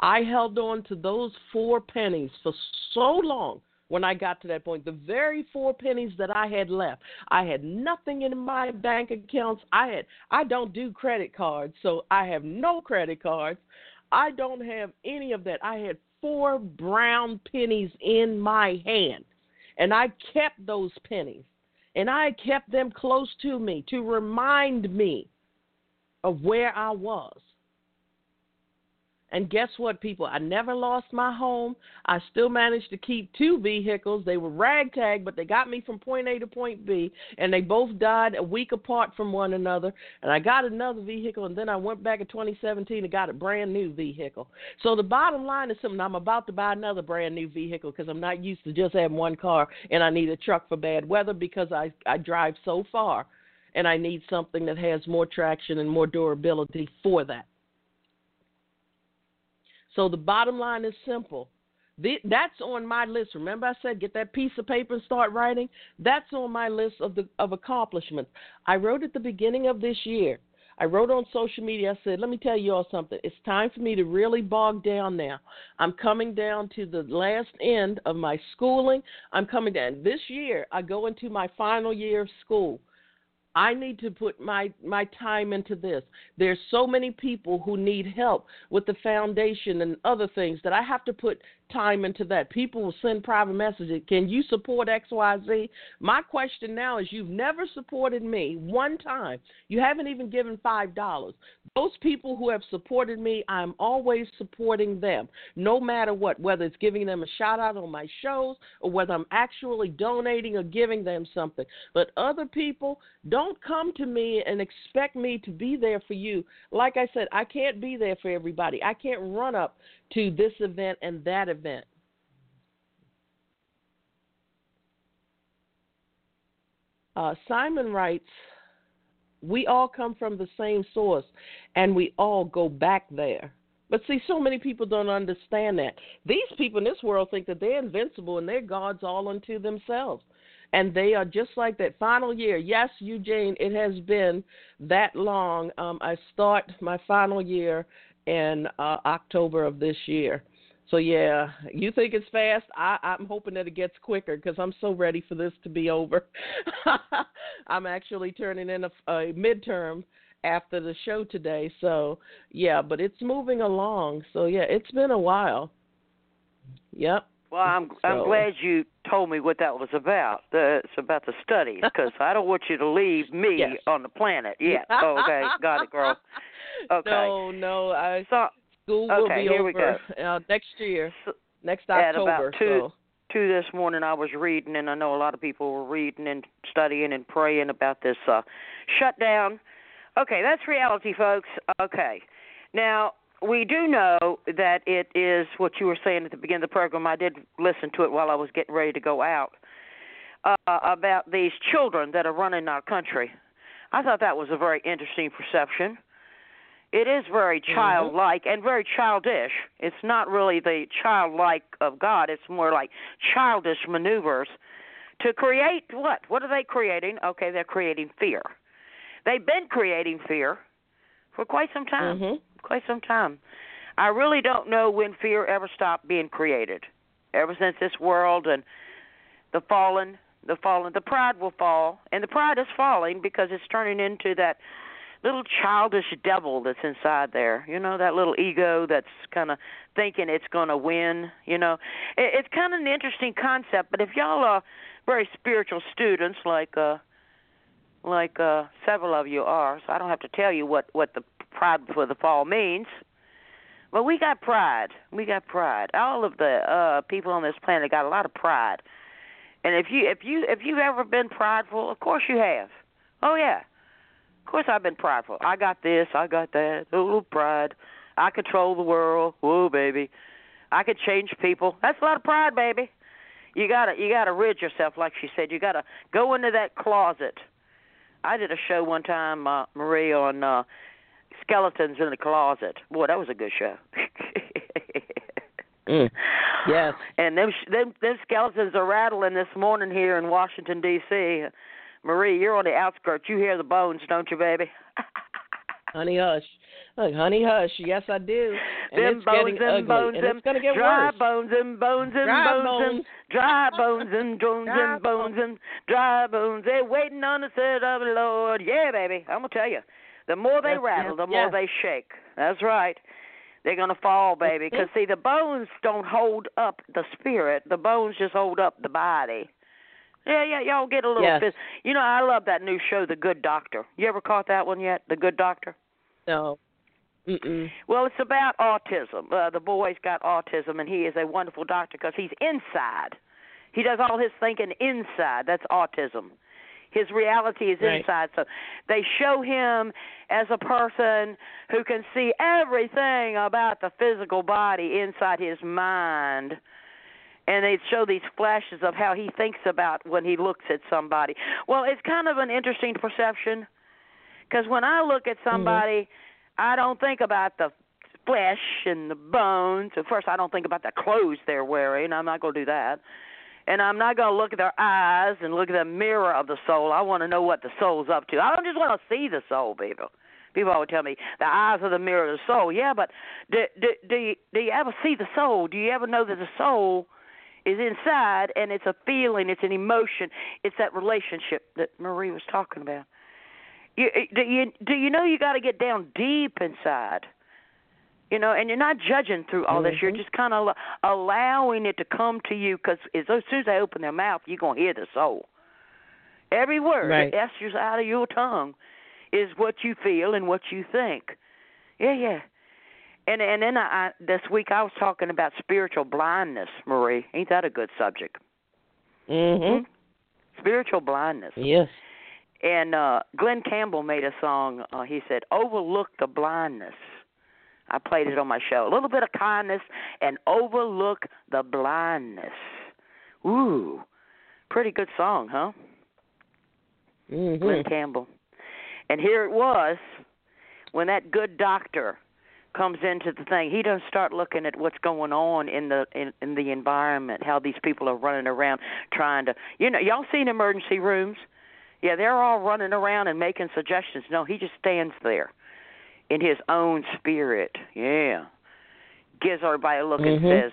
I held on to those four pennies for so long when I got to that point. The very four pennies that I had left, I had nothing in my bank accounts. I had I don't do credit cards, so I have no credit cards. I don't have any of that. I had four brown pennies in my hand, and I kept those pennies, and I kept them close to me to remind me of where I was. And guess what, people? I never lost my home. I still managed to keep two vehicles. They were ragtag, but they got me from point A to point B, and they both died a week apart from one another. And I got another vehicle, and then I went back in 2017 and got a brand new vehicle. So the bottom line is something I'm about to buy another brand new vehicle because I'm not used to just having one car, and I need a truck for bad weather because I I drive so far, and I need something that has more traction and more durability for that. So the bottom line is simple. The, that's on my list. Remember, I said get that piece of paper and start writing. That's on my list of the of accomplishments. I wrote at the beginning of this year. I wrote on social media. I said, "Let me tell you all something. It's time for me to really bog down now. I'm coming down to the last end of my schooling. I'm coming down this year. I go into my final year of school." I need to put my my time into this. There's so many people who need help with the foundation and other things that I have to put time into that. People will send private messages. Can you support XYZ? My question now is you've never supported me one time. You haven't even given $5. Those people who have supported me, I'm always supporting them, no matter what, whether it's giving them a shout out on my shows or whether I'm actually donating or giving them something. But other people, don't come to me and expect me to be there for you. Like I said, I can't be there for everybody. I can't run up to this event and that event. Uh, Simon writes, We all come from the same source and we all go back there. But see, so many people don't understand that. These people in this world think that they're invincible and they're gods all unto themselves. And they are just like that final year. Yes, Eugene, it has been that long. Um, I start my final year in uh, October of this year. So yeah, you think it's fast? I, I'm hoping that it gets quicker because I'm so ready for this to be over. I'm actually turning in a, a midterm after the show today. So yeah, but it's moving along. So yeah, it's been a while. Yep. Well, I'm so. I'm glad you told me what that was about. The, it's about the studies because I don't want you to leave me yes. on the planet yet. Oh, okay, got it, girl. Okay. No, no. I so, school will okay, be here over we go. Uh, next year, so, next October. At about two, so. two this morning, I was reading, and I know a lot of people were reading and studying and praying about this uh, shutdown. Okay, that's reality, folks. Okay, now we do know that it is what you were saying at the beginning of the program. I did listen to it while I was getting ready to go out uh, about these children that are running our country. I thought that was a very interesting perception. It is very Mm-hmm. childlike mm-hmm. and very childish. It's not really the childlike of God. It's more like childish maneuvers to create what? What are they creating? Okay, they're creating fear. They've been creating fear for quite some time. Mm-hmm. Quite some time. I really don't know when fear ever stopped being created. Ever since this world and the fallen, the fallen, the pride will fall, and the pride is falling because it's turning into that little childish devil that's inside there. You know, that little ego that's kind of thinking it's going to win. You know, it, it's kind of an interesting concept. But if y'all are very spiritual students, like uh, like uh, several of you are, so I don't have to tell you what what the pride for the fall means. But we got pride. We got pride. All of the uh people on this planet got a lot of pride. And if you if you if you've ever been prideful, of course you have. Oh yeah. Of course I've been prideful. I got this, I got that. A little pride. I control the world. Whoa, baby. I could change people. That's a lot of pride, baby. You gotta you gotta rid yourself, like she said. You gotta go into that closet. I did a show one time, uh, Marie, on uh skeletons in the closet. Boy, that was a good show. mm. Yes. And them them them skeletons are rattling this morning here in Washington D.C. Marie, you're on the outskirts. You hear the bones, don't you, baby? honey hush. Look, honey hush. Yes, I do. And them it's bones getting and ugly. bones and and it's to get dry worse. bones and bones and Dry bones, bones. and dry bones and bones and bones and dry bones. They're waiting on the set of the Lord. Yeah, baby. I'm gonna tell you. The more they Yes, rattle, yes, the more yes. they shake. That's right. They're gonna fall, baby. Because see, the bones don't hold up the spirit. The bones just hold up the body. Yeah, yeah, y'all get a little Yes. bit. You know, I love that new show, The Good Doctor. You ever caught that one yet? The Good Doctor. No. Mm-mm. Well, it's about autism. Uh, the boy's got autism, and he is a wonderful doctor because he's inside. He does all his thinking inside. That's autism. His reality is Right. inside. So they show him as a person who can see everything about the physical body inside his mind. And they show these flashes of how he thinks about when he looks at somebody. Well, it's kind of an interesting perception because when I look at mm-hmm. somebody, I don't think about the flesh and the bones. At first, I don't think about the clothes they're wearing. I'm not going to do that. And I'm not going to look at their eyes and look at the mirror of the soul. I want to know what the soul's up to. I don't just want to see the soul, people. People always tell me the eyes are the mirror of the soul. Yeah, but do do do you, do you ever see the soul? Do you ever know that the soul is inside and it's a feeling, it's an emotion, it's that relationship that Marie was talking about. You, do you do you know you got to get down deep inside? You know, and you're not judging through all this. You're Mhm. just kind of allowing it to come to you because as soon as they open their mouth, you're gonna hear the soul. Every word Right. that esters out of your tongue is what you feel and what you think. Yeah, yeah. And and then I, this week I was talking about spiritual blindness, Marie. Ain't that a good subject? Mm-hmm. Spiritual blindness. Yes. And uh Glen Campbell made a song. Uh, he said, "Overlook the blindness." I played it on my show. A little bit of kindness and overlook the blindness. Ooh, pretty good song, huh? Mm-hmm. Glen Campbell. And here it was when that good doctor comes into the thing. He doesn't start looking at what's going on in the in, in the environment, how these people are running around trying to. You know, y'all seen emergency rooms? Yeah, they're all running around and making suggestions. No, he just stands there in his own spirit. Yeah, gives everybody a look and Mhm. says.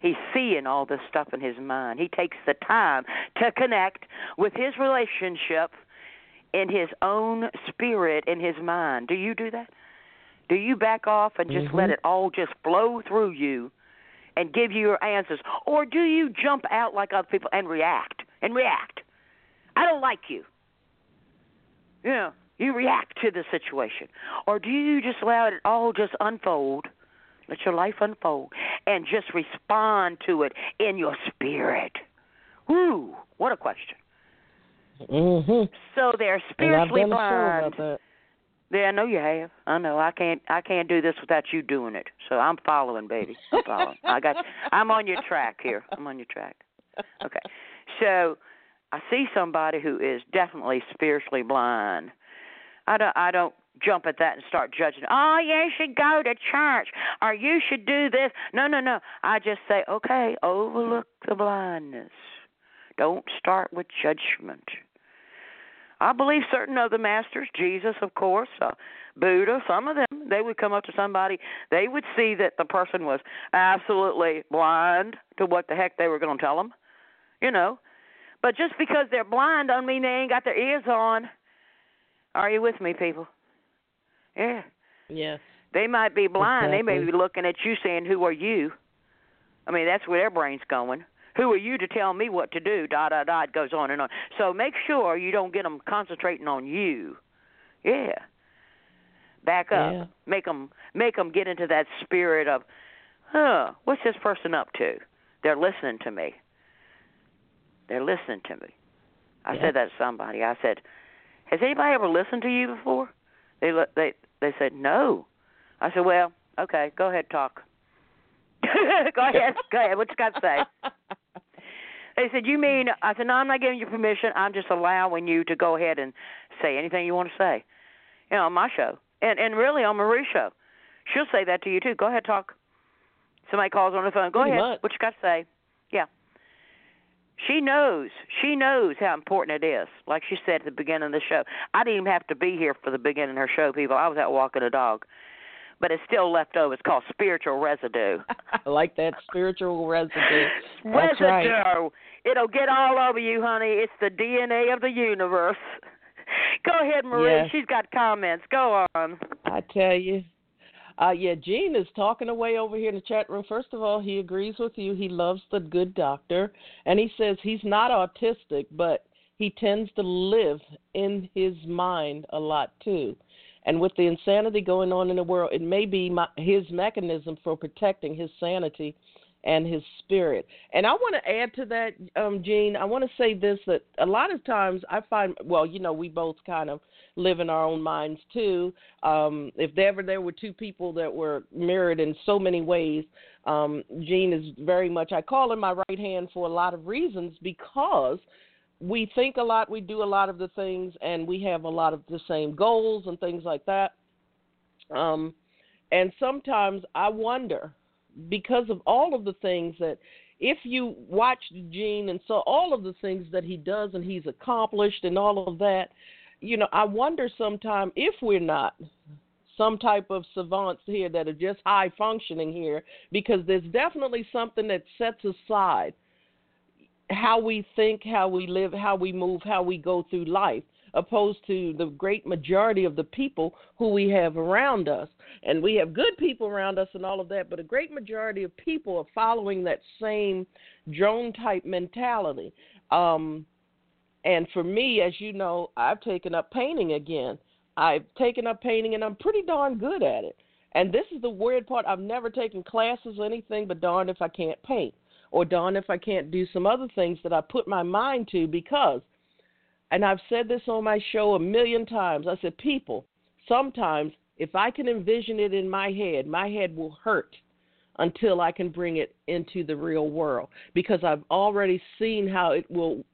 He's seeing all this stuff in his mind. He takes the time to connect with his relationship in his own spirit, in his mind. Do you do that? Do you back off and just let Mhm. it all just flow through you and give you your answers? Or do you jump out like other people and react and react? I don't like you. You know, you react to the situation. Or do you just allow it all just unfold? Let your life unfold and just respond to it in your spirit. Woo, what a question. Mm-hmm. So they're spiritually done a show blind. Yeah, I know you have. I know. I can't. I can't do this without you doing it. So I'm following, baby. I'm following. I got. I'm on your track here. I'm on your track. Okay. So I see somebody who is definitely spiritually blind. I don't. I don't jump at that and start judging. Oh, you should go to church, or you should do this. No, no, no. I just say, okay, overlook the blindness. Don't start with judgment. I believe certain of the masters, Jesus, of course, uh, Buddha, some of them, they would come up to somebody, they would see that the person was absolutely blind to what the heck they were going to tell them, you know. But just because they're blind doesn't mean they ain't got their ears on. Are you with me, people? Yeah. Yes. They might be blind. Exactly. They may be looking at you saying, "Who are you?" I mean, that's where their brain's going. Who are you to tell me what to do? Da da da. It goes on and on. So make sure you don't get them concentrating on you. Yeah. Back up. Yeah. Make them make them get into that spirit of, huh? What's this person up to? They're listening to me. They're listening to me. I Yeah. said that to somebody. I said, "Has anybody ever listened to you before?" They look- they they said no. I said, "Well, okay, go ahead, talk." go ahead, go ahead. What you got to say? They said, "You mean?" I said, "No, I'm not giving you permission. I'm just allowing you to go ahead and say anything you want to say." You know, on my show, and and really on Marie's show, she'll say that to you too. Go ahead, talk. Somebody calls on the phone. Go Pretty ahead. much. What you got to say? Yeah. She knows. She knows how important it is. Like she said at the beginning of the show. I didn't even have to be here for the beginning of her show, people. I was out walking a dog. But it's still left over. It's called spiritual residue. I like that spiritual residue. That's right. residue. It'll get all over you, honey. It's the DNA of the universe. Go ahead, Marie. Yes. She's got comments. Go on. I tell you. Uh, yeah, Gene is talking away over here in the chat room. First of all, he agrees with you. He loves the good doctor. And he says he's not autistic, but he tends to live in his mind a lot too. And with the insanity going on in the world, it may be my, his mechanism for protecting his sanity and his spirit. And I want to add to that, um, Gene. I want to say this that a lot of times I find, well, you know, we both kind of live in our own minds too. Um, if ever there were two people that were mirrored in so many ways, um, Gene is very much, I call him my right hand for a lot of reasons because we think a lot, we do a lot of the things, and we have a lot of the same goals and things like that. Um, and sometimes I wonder, because of all of the things that, if you watched Gene and saw all of the things that he does and he's accomplished and all of that, you know, I wonder sometimes if we're not some type of savants here that are just high functioning here, because there's definitely something that sets aside how we think, how we live, how we move, how we go through life, opposed to the great majority of the people who we have around us. And we have good people around us and all of that, but a great majority of people are following that same drone type mentality. Um, and for me, as you know, I've taken up painting again. I've taken up painting and I'm pretty darn good at it. And this is the weird part. I've never taken classes or anything, but darn if I can't paint or darn if I can't do some other things that I put my mind to because, and I've said this on my show a million times, I said, people, sometimes if I can envision it in my head, my head will hurt until I can bring it into the real world because I've already seen how it will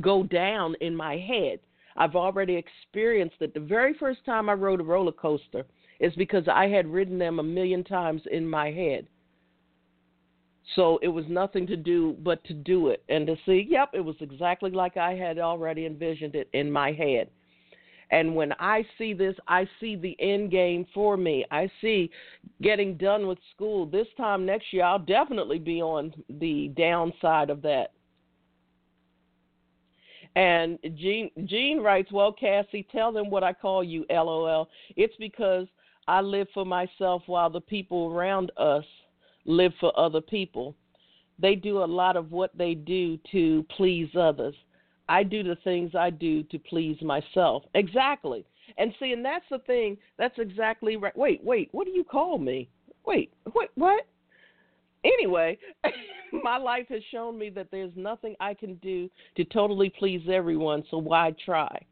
go down in my head. I've already experienced it. The very first time I rode a roller coaster is because I had ridden them a million times in my head. So it was nothing to do but to do it and to see, yep, it was exactly like I had already envisioned it in my head. And when I see this, I see the end game for me. I see getting done with school. This time next year, I'll definitely be on the downside of that. And Gene, Gene writes, Well, Cassie, tell them what I call you, LOL. It's because I live for myself while the people around us live for other people. They do a lot of what they do to please others. I do the things I do to please myself. Exactly. And see, and that's the thing. That's exactly right. Wait, wait. What do you call me? Wait, what? What? Anyway, my life has shown me that there's nothing I can do to totally please everyone. So why try?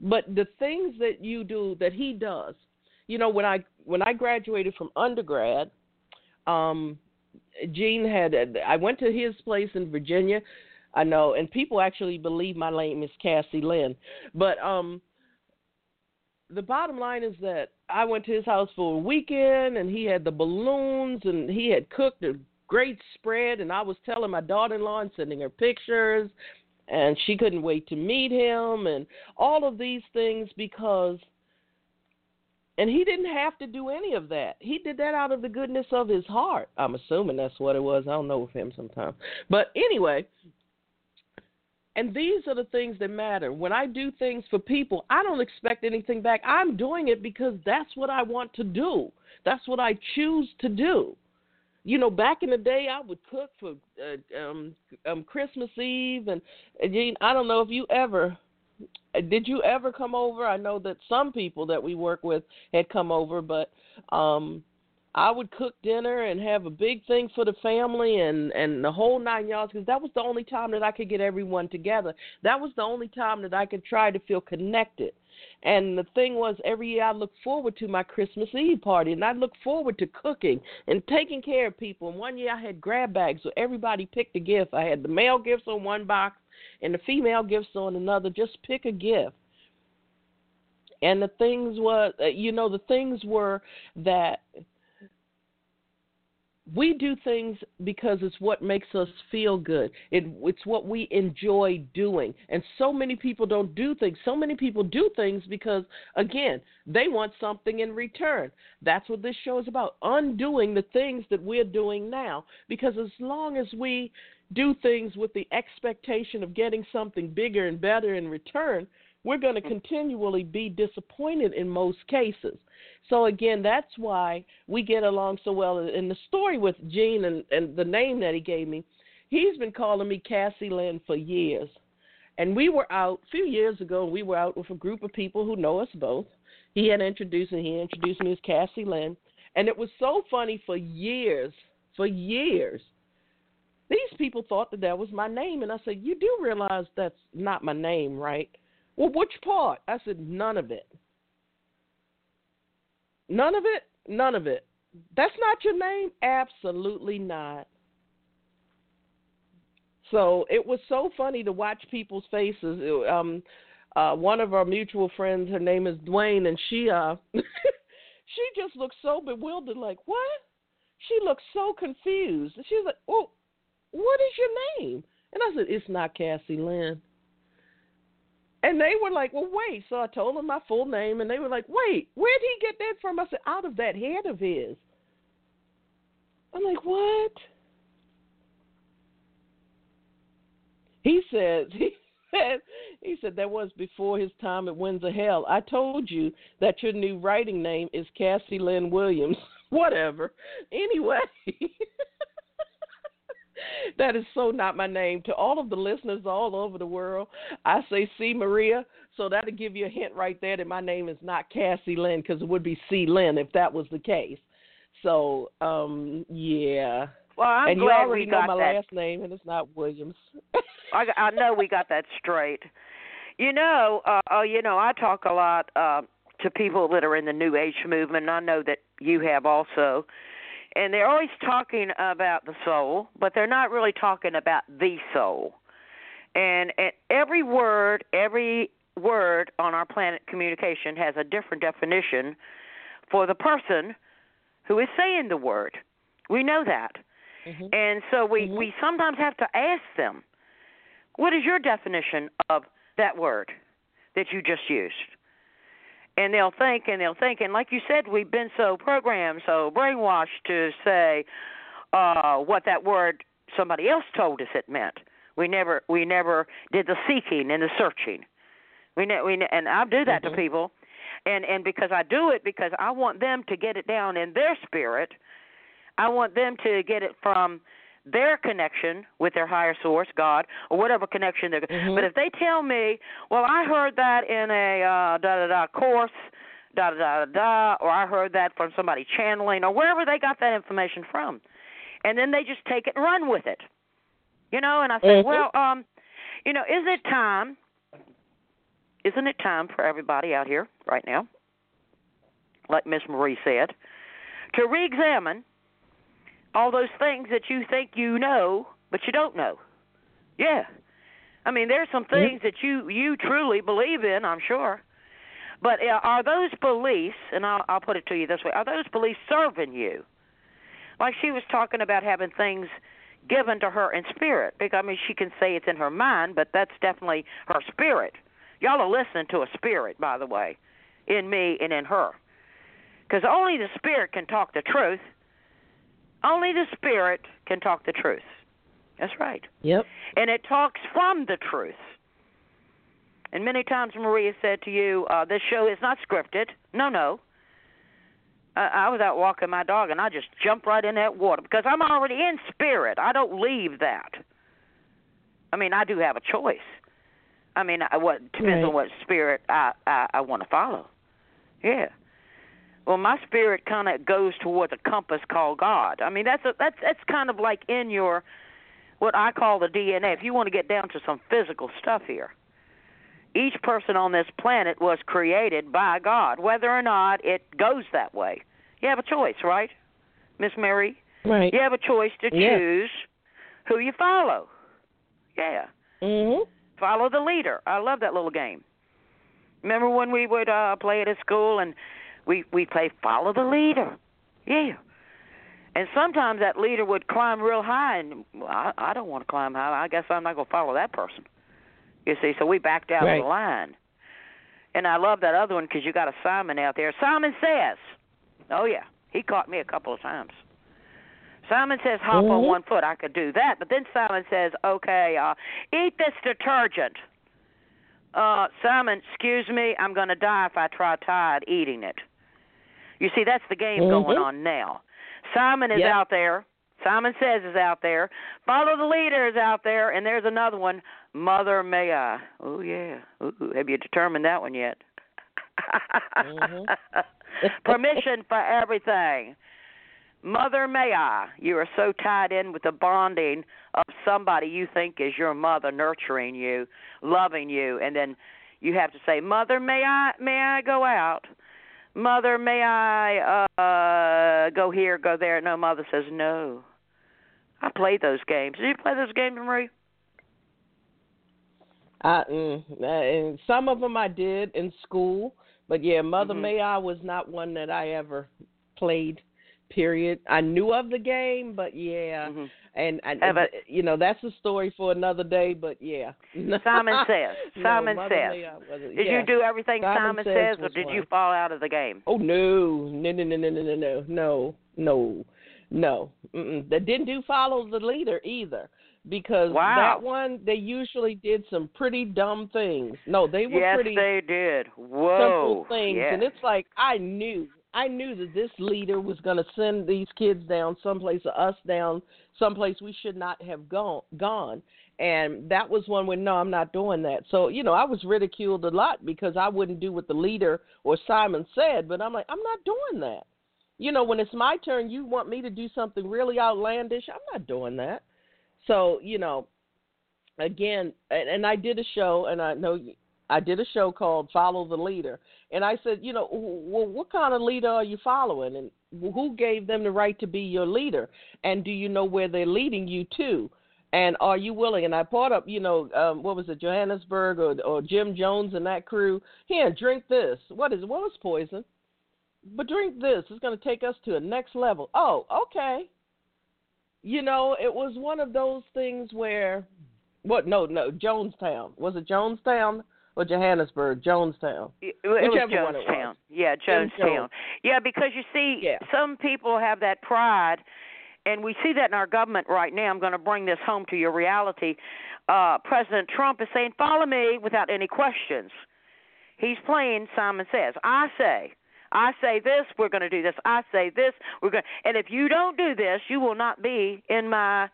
But the things that you do, that he does, you know, when I when I graduated from undergrad, um, Gene had I went to his place in Virginia. I know, and people actually believe my name is Cassie Lynn. But um, the bottom line is that I went to his house for a weekend, and he had the balloons, and he had cooked a great spread, and I was telling my daughter-in-law and sending her pictures, and she couldn't wait to meet him, and all of these things because. And he didn't have to do any of that. He did that out of the goodness of his heart. I'm assuming that's what it was. I don't know with him sometimes. But anyway, And these are the things that matter. When I do things for people, I don't expect anything back. I'm doing it because that's what I want to do. That's what I choose to do. You know, back in the day, I would cook for uh, um, um, Christmas Eve, and, and I don't know if you ever did you ever come over? I know that some people that we work with had come over, but um I would cook dinner and have a big thing for the family and and the whole nine yards because that was the only time that I could get everyone together. That was the only time that I could try to feel connected. And the thing was, every year I looked forward to my Christmas Eve party, and I looked forward to cooking and taking care of people. And one year I had grab bags, so everybody picked a gift. I had the male gifts on one box and the female gifts on another. Just pick a gift. And the things were, uh, you know, the things were that we do things because it's what makes us feel good. It, it's what we enjoy doing. And so many people don't do things. So many people do things because, again, they want something in return. That's what this show is about undoing the things that we're doing now. Because as long as we do things with the expectation of getting something bigger and better in return, we're going to mm-hmm. continually be disappointed in most cases. So again, that's why we get along so well. In the story with Gene and, and the name that he gave me, he's been calling me Cassie Lynn for years. And we were out a few years ago. We were out with a group of people who know us both. He had introduced me. He introduced me as Cassie Lynn, and it was so funny for years. For years, these people thought that that was my name, and I said, "You do realize that's not my name, right?" Well, which part? I said, "None of it." None of it? None of it. That's not your name? Absolutely not. So it was so funny to watch people's faces. Um, uh, one of our mutual friends, her name is Dwayne, and she uh, she just looked so bewildered, like what? She looked so confused. She was like, "Oh, what is your name?" And I said, "It's not Cassie Lynn." And they were like, well, wait. So I told them my full name, and they were like, wait, where'd he get that from? I said, out of that head of his. I'm like, what? He says, he said, he said that was before his time at Windsor Hell. I told you that your new writing name is Cassie Lynn Williams. Whatever. Anyway. that is so not my name. To all of the listeners all over the world, I say C. Maria. So that'll give you a hint right there that my name is not Cassie Lynn because it would be C. Lynn if that was the case. So, um, yeah. Well, I'm and glad you already we know my that. last name, and it's not Williams. I, I know we got that straight. You know, uh, uh, you know, I talk a lot uh, to people that are in the New Age movement. And I know that you have also and they're always talking about the soul, but they're not really talking about the soul. And, and every word, every word on our planet communication has a different definition for the person who is saying the word. We know that. Mm-hmm. And so we, mm-hmm. we sometimes have to ask them, what is your definition of that word that you just used? And they'll think and they'll think. And like you said we've been so programmed so brainwashed to say uh what that word somebody else told us it meant. We never we never did the seeking and the searching. We ne- we ne- and I do that mm-hmm. to people. And and because I do it because I want them to get it down in their spirit. I want them to get it from their connection with their higher source, God, or whatever connection they're. Mm-hmm. But if they tell me, well, I heard that in a uh, da da da course, da da da da, or I heard that from somebody channeling, or wherever they got that information from, and then they just take it and run with it, you know. And I say, mm-hmm. well, um, you know, isn't it time? Isn't it time for everybody out here right now, like Miss Marie said, to re-examine all those things that you think you know, but you don't know. Yeah. I mean, there's some things that you you truly believe in, I'm sure. But uh, are those beliefs, and I'll, I'll put it to you this way, are those beliefs serving you? Like she was talking about having things given to her in spirit. Because I mean, she can say it's in her mind, but that's definitely her spirit. Y'all are listening to a spirit, by the way, in me and in her. Because only the spirit can talk the truth only the spirit can talk the truth. That's right. Yep. And it talks from the truth. And many times Maria said to you, uh, "This show is not scripted." No, no. I, I was out walking my dog, and I just jumped right in that water because I'm already in spirit. I don't leave that. I mean, I do have a choice. I mean, I, what depends Right. on what spirit I I, I want to follow. Yeah. Well, my spirit kind of goes towards a compass called God. I mean, that's a, that's that's kind of like in your what I call the DNA. If you want to get down to some physical stuff here, each person on this planet was created by God, whether or not it goes that way. You have a choice, right, Miss Mary? Right. You have a choice to Yeah. choose who you follow. Yeah, Mhm. follow the leader. I love that little game. Remember when we would uh play it at school and we we play follow the leader. Yeah. And sometimes that leader would climb real high, and I, I don't want to climb high. I guess I'm not going to follow that person. You see, so we backed out Right. of the line. And I love that other one because you got a Simon out there. Simon says, "Oh yeah, he caught me a couple of times." Simon says, "Hop on Mhm. one foot." I could do that, but then Simon says, "Okay, uh, eat this detergent." Uh, Simon, excuse me, I'm going to die if I try Tide eating it. You see, that's the game going Mhm. on now. Simon is Yep. out there. Simon says is out there. Follow the leader is out there, and there's another one. Mother may I? Oh yeah. Ooh, have you determined that one yet? Mhm. Permission for everything. Mother may I? You are so tied in with the bonding of somebody you think is your mother, nurturing you, loving you, and then you have to say, "Mother, may I? May I go out?" Mother, may I uh go here, go there? No, mother says no. I played those games. Did you play those games, Marie? I, mm, uh, and some of them I did in school, but yeah, Mother Mhm. May I was not one that I ever played. Period. I knew of the game, but yeah, Mhm. and I, Have a- you know that's a story for another day. But yeah, Simon says. Simon Mother says. I Did yeah. you do everything Simon Simon, Says says, or did you fall out of the game? Oh no, no, no, no, no, no, no, no, no, no, no. Mm-mm. They didn't do follow the leader either, because Wow. that one they usually did some pretty dumb things. No, they were yes, pretty they did. Whoa. simple things, yeah. and it's like I knew, I knew that this leader was going to send these kids down someplace, or us down someplace we should not have gone. Gone, and that was one where no, I'm not doing that. So you know, I was ridiculed a lot because I wouldn't do what the leader or Simon said, but I'm like, I'm not doing that. You know, when it's my turn, you want me to do something really outlandish. I'm not doing that. So you know, again, and, and I did a show, and I know I did a show called Follow the Leader, and I said, you know, well, what kind of leader are you following, and who gave them the right to be your leader, and do you know where they're leading you to? And are you willing? And I brought up, you know, um, what was it, Johannesburg or, or Jim Jones and that crew? Here, drink this. What is? it? Well, it's poison, but drink this. It's going to take us to a next level. Oh, okay. You know, it was one of those things where, what? No, no, Jonestown. Was it Jonestown or Johannesburg? Jonestown. It, it was Whichever one it Jonestown. was. Yeah, Jonestown. Yeah, because you see, Yeah. some people have that pride, and we see that in our government right now. I'm going to bring this home to your reality. Uh, President Trump is saying, "Follow me" without any questions. He's playing Simon Says. I say, I say this, we're going to do this. I say this, we're going. And if you don't do this, you will not be in my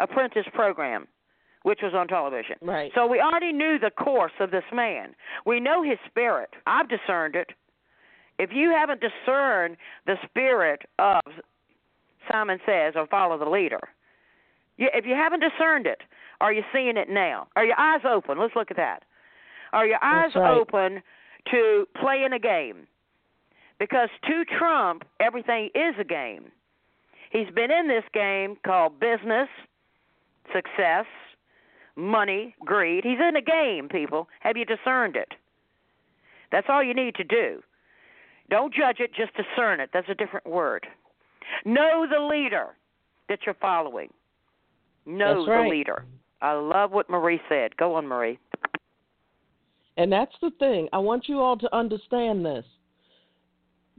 apprentice program, which was on television. Right. So we already knew the course of this man. We know his spirit. I've discerned it. If you haven't discerned the spirit of Simon says or follow the leader, you, if you haven't discerned it, are you seeing it now? Are your eyes open? Let's look at that. Are your eyes right. open to playing a game? Because to Trump, everything is a game. He's been in this game called business, success, money, greed. He's in a game, people. Have you discerned it? That's all you need to do. Don't judge it, just discern it. That's a different word. Know the leader that you're following. Know right. the leader. I love what Marie said. Go on, Marie. And that's the thing. I want you all to understand this.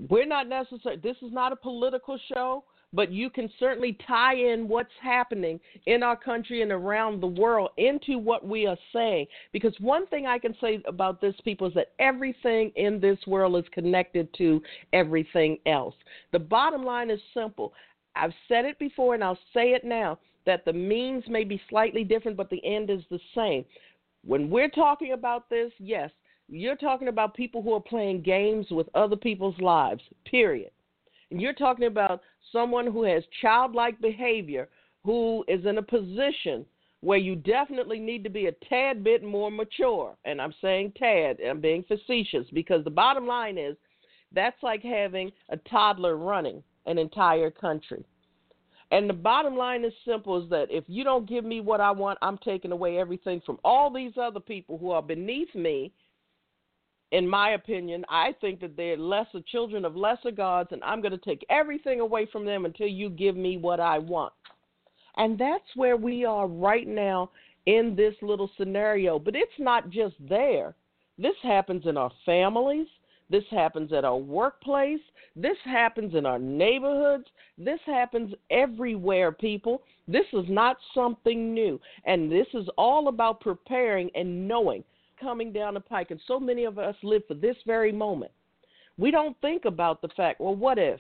We're not necessary. This is not a political show, but you can certainly tie in what's happening in our country and around the world into what we are saying. Because one thing I can say about this, people, is that everything in this world is connected to everything else. The bottom line is simple. I've said it before and I'll say it now that the means may be slightly different, but the end is the same. When we're talking about this, yes, you're talking about people who are playing games with other people's lives, period. And you're talking about someone who has childlike behavior who is in a position where you definitely need to be a tad bit more mature. And I'm saying tad, I'm being facetious because the bottom line is that's like having a toddler running an entire country. And the bottom line is simple is that if you don't give me what I want, I'm taking away everything from all these other people who are beneath me. In my opinion, I think that they're lesser children of lesser gods, and I'm going to take everything away from them until you give me what I want. And that's where we are right now in this little scenario. But it's not just there. This happens in our families. This happens at our workplace. This happens in our neighborhoods. This happens everywhere, people. This is not something new. And this is all about preparing and knowing coming down the pike. And so many of us live for this very moment. We don't think about the fact, well, what if?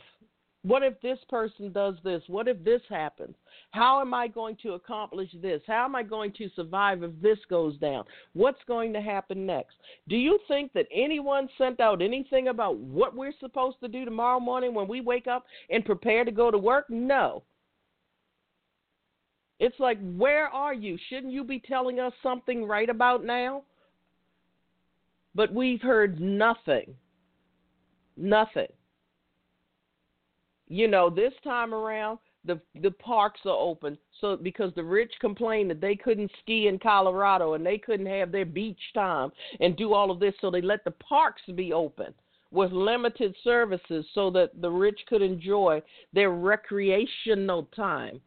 What if this person does this? What if this happens? How am I going to accomplish this? How am I going to survive if this goes down? What's going to happen next? Do you think that anyone sent out anything about what we're supposed to do tomorrow morning when we wake up and prepare to go to work? No. It's like, where are you? Shouldn't you be telling us something right about now? But we've heard nothing. Nothing you know, this time around the the parks are open so because the rich complained that they couldn't ski in Colorado and they couldn't have their beach time and do all of this so they let the parks be open with limited services so that the rich could enjoy their recreational time.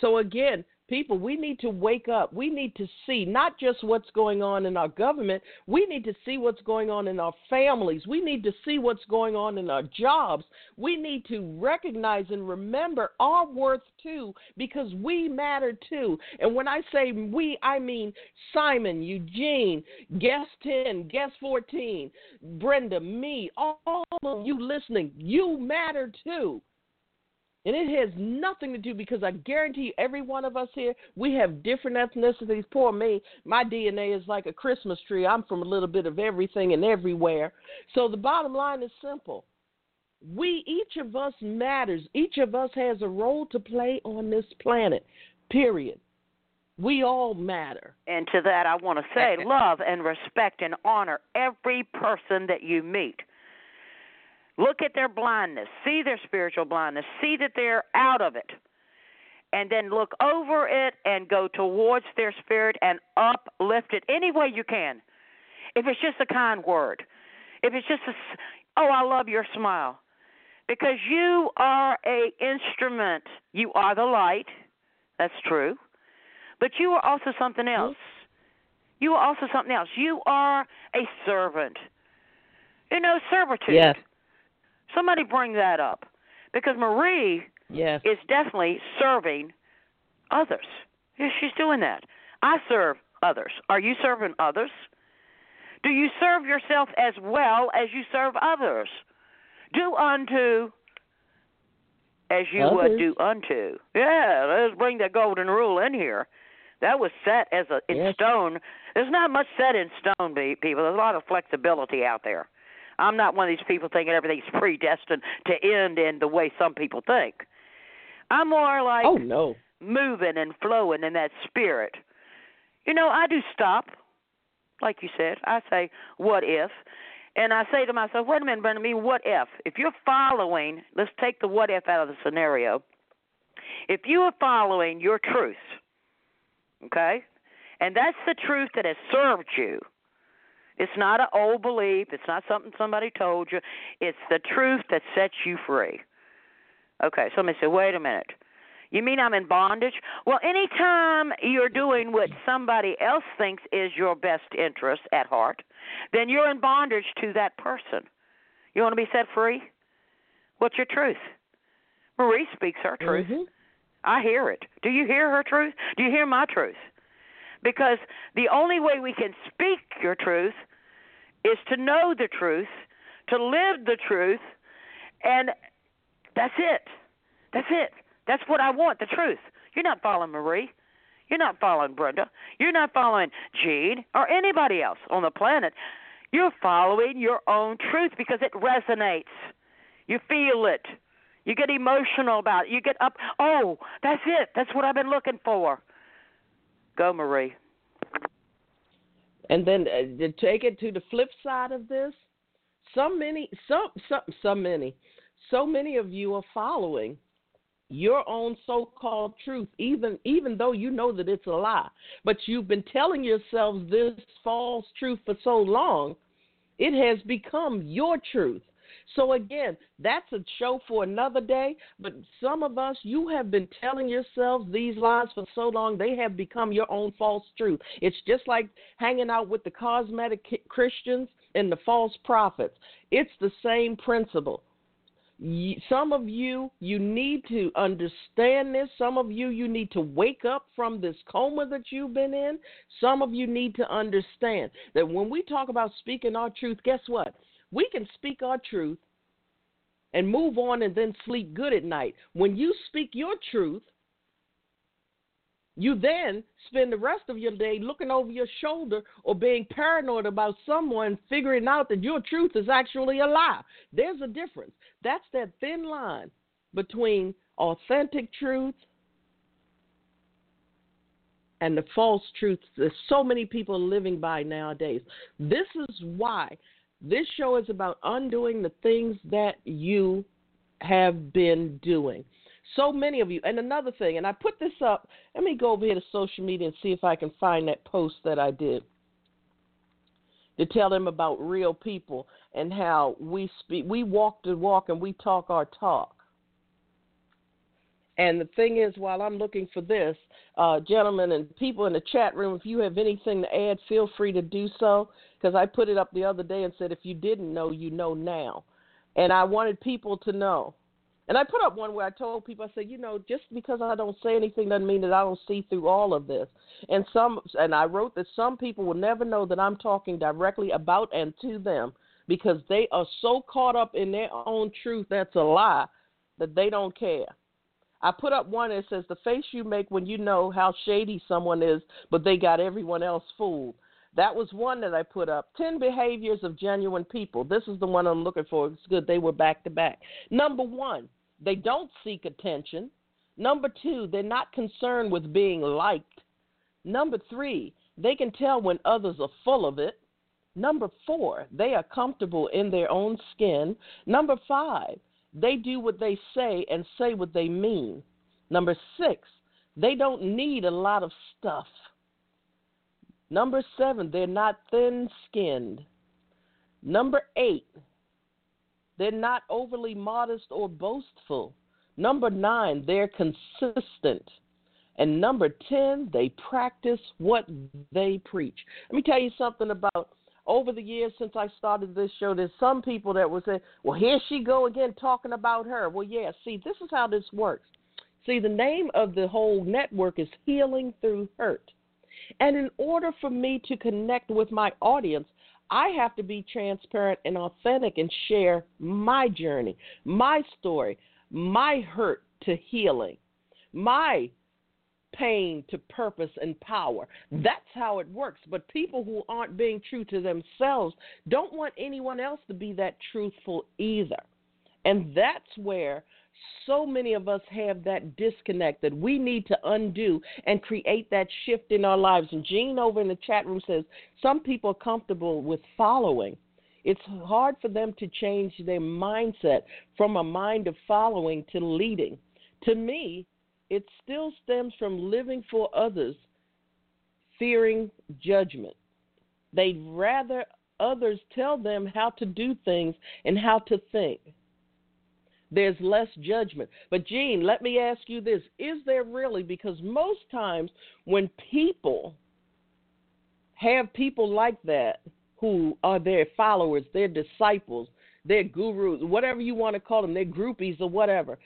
So again, people, we need to wake up. We need to see not just what's going on in our government, we need to see what's going on in our families. We need to see what's going on in our jobs. We need to recognize and remember our worth too because we matter too. And when I say we, I mean Simon, Eugene, guest 10, guest 14, Brenda, me, all of you listening. You matter too. And it has nothing to do because I guarantee you, every one of us here, we have different ethnicities. Poor me, my DNA is like a Christmas tree. I'm from a little bit of everything and everywhere. So the bottom line is simple. We, each of us matters. Each of us has a role to play on this planet, period. We all matter. And to that, I want to say love and respect and honor every person that you meet. Look at their blindness, see their spiritual blindness, see that they're out of it, and then look over it and go towards their spirit and uplift it any way you can. If it's just a kind word, if it's just a, oh, I love your smile, because you are a instrument. You are the light. That's true, but you are also something else. You are also something else. You are a servant. You know, servitude. Yes. Somebody bring that up because Marie yes. is definitely serving others. Yes, she's doing that. I serve others. Are you serving others? Do you serve yourself as well as you serve others? Do unto as you others. would do unto. Yeah, let's bring the golden rule in here. That was set as a in yes. stone. There's not much set in stone, people. There's a lot of flexibility out there. I'm not one of these people thinking everything's predestined to end in the way some people think. I'm more like oh no moving and flowing in that spirit. You know, I do stop, like you said. I say, what if? And I say to myself, wait a minute, Brenda, me, what if? If you're following, let's take the what if out of the scenario. If you are following your truth, okay, and that's the truth that has served you, it's not an old belief. It's not something somebody told you. It's the truth that sets you free. Okay, somebody said, wait a minute. You mean I'm in bondage? Well, anytime you're doing what somebody else thinks is your best interest at heart, then you're in bondage to that person. You want to be set free? What's your truth? Marie speaks her truth. Mm-hmm. I hear it. Do you hear her truth? Do you hear my truth? Because the only way we can speak your truth is to know the truth, to live the truth, and that's it. That's it. That's what I want, the truth. You're not following Marie. You're not following Brenda. You're not following Gene or anybody else on the planet. You're following your own truth because it resonates. You feel it. You get emotional about it. You get up. Oh, that's it. That's what I've been looking for. Go, Marie. And then uh, to take it to the flip side of this, so many, so so so many, so many of you are following your own so-called truth, even even though you know that it's a lie. But you've been telling yourselves this false truth for so long, it has become your truth. So again, that's a show for another day. But some of us, you have been telling yourselves these lies for so long, they have become your own false truth. It's just like hanging out with the cosmetic Christians and the false prophets. It's the same principle. Some of you, you need to understand this. Some of you, you need to wake up from this coma that you've been in. Some of you need to understand that when we talk about speaking our truth, guess what? We can speak our truth and move on and then sleep good at night. When you speak your truth, you then spend the rest of your day looking over your shoulder or being paranoid about someone figuring out that your truth is actually a lie. There's a difference. That's that thin line between authentic truth and the false truths that so many people are living by nowadays. This is why this show is about undoing the things that you have been doing. So many of you. And another thing, and I put this up, let me go over here to social media and see if I can find that post that I did to tell them about real people and how we speak we walk the walk and we talk our talk. And the thing is, while I'm looking for this, uh, gentlemen and people in the chat room, if you have anything to add, feel free to do so because I put it up the other day and said, if you didn't know, you know now. And I wanted people to know. And I put up one where I told people, I said, you know, just because I don't say anything doesn't mean that I don't see through all of this. And some, and I wrote that some people will never know that I'm talking directly about and to them because they are so caught up in their own truth that's a lie that they don't care. I put up one that says the face you make when you know how shady someone is, but they got everyone else fooled. That was one that I put up. 10 behaviors of genuine people. This is the one I'm looking for. It's good. They were back to back. Number one, they don't seek attention. Number two, they're not concerned with being liked. Number three, they can tell when others are full of it. Number four, they are comfortable in their own skin. Number five, they do what they say and say what they mean. Number six, they don't need a lot of stuff. Number seven, they're not thin skinned. Number eight, they're not overly modest or boastful. Number nine, they're consistent. And number 10, they practice what they preach. Let me tell you something about over the years since I started this show, there's some people that will say, well, here she go again talking about her. Well, yeah, see, this is how this works. See, the name of the whole network is Healing Through Hurt. And in order for me to connect with my audience, I have to be transparent and authentic and share my journey, my story, my hurt to healing, my pain to purpose and power. That's how it works. But people who aren't being true to themselves don't want anyone else to be that truthful either. And that's where so many of us have that disconnect that we need to undo and create that shift in our lives. And Gene over in the chat room says some people are comfortable with following. It's hard for them to change their mindset from a mind of following to leading. To me, it still stems from living for others, fearing judgment. They'd rather others tell them how to do things and how to think there's less judgment. But, Gene, let me ask you this Is there really? Because most times when people have people like that who are their followers, their disciples, their gurus, whatever you want to call them, their groupies or whatever,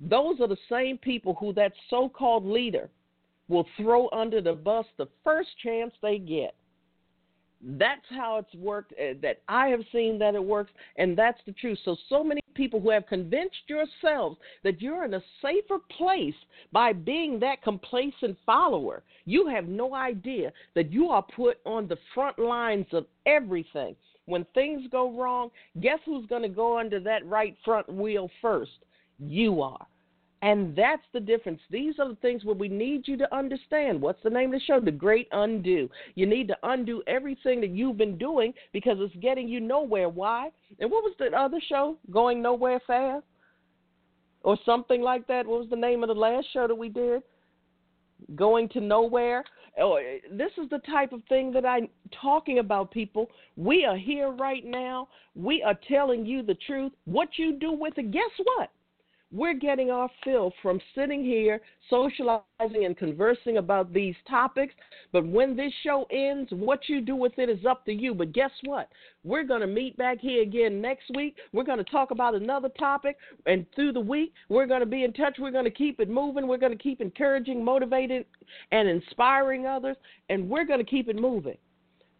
those are the same people who that so called leader will throw under the bus the first chance they get. That's how it's worked, uh, that I have seen that it works, and that's the truth. So, so many people who have convinced yourselves that you're in a safer place by being that complacent follower, you have no idea that you are put on the front lines of everything. When things go wrong, guess who's going to go under that right front wheel first? You are. And that's the difference. These are the things where we need you to understand. What's the name of the show? The Great Undo. You need to undo everything that you've been doing because it's getting you nowhere. Why? And what was the other show? Going Nowhere Fast? Or something like that? What was the name of the last show that we did? Going to Nowhere? Oh, this is the type of thing that I'm talking about, people. We are here right now. We are telling you the truth. What you do with it, guess what? We're getting our fill from sitting here, socializing, and conversing about these topics. But when this show ends, what you do with it is up to you. But guess what? We're going to meet back here again next week. We're going to talk about another topic. And through the week, we're going to be in touch. We're going to keep it moving. We're going to keep encouraging, motivating, and inspiring others. And we're going to keep it moving.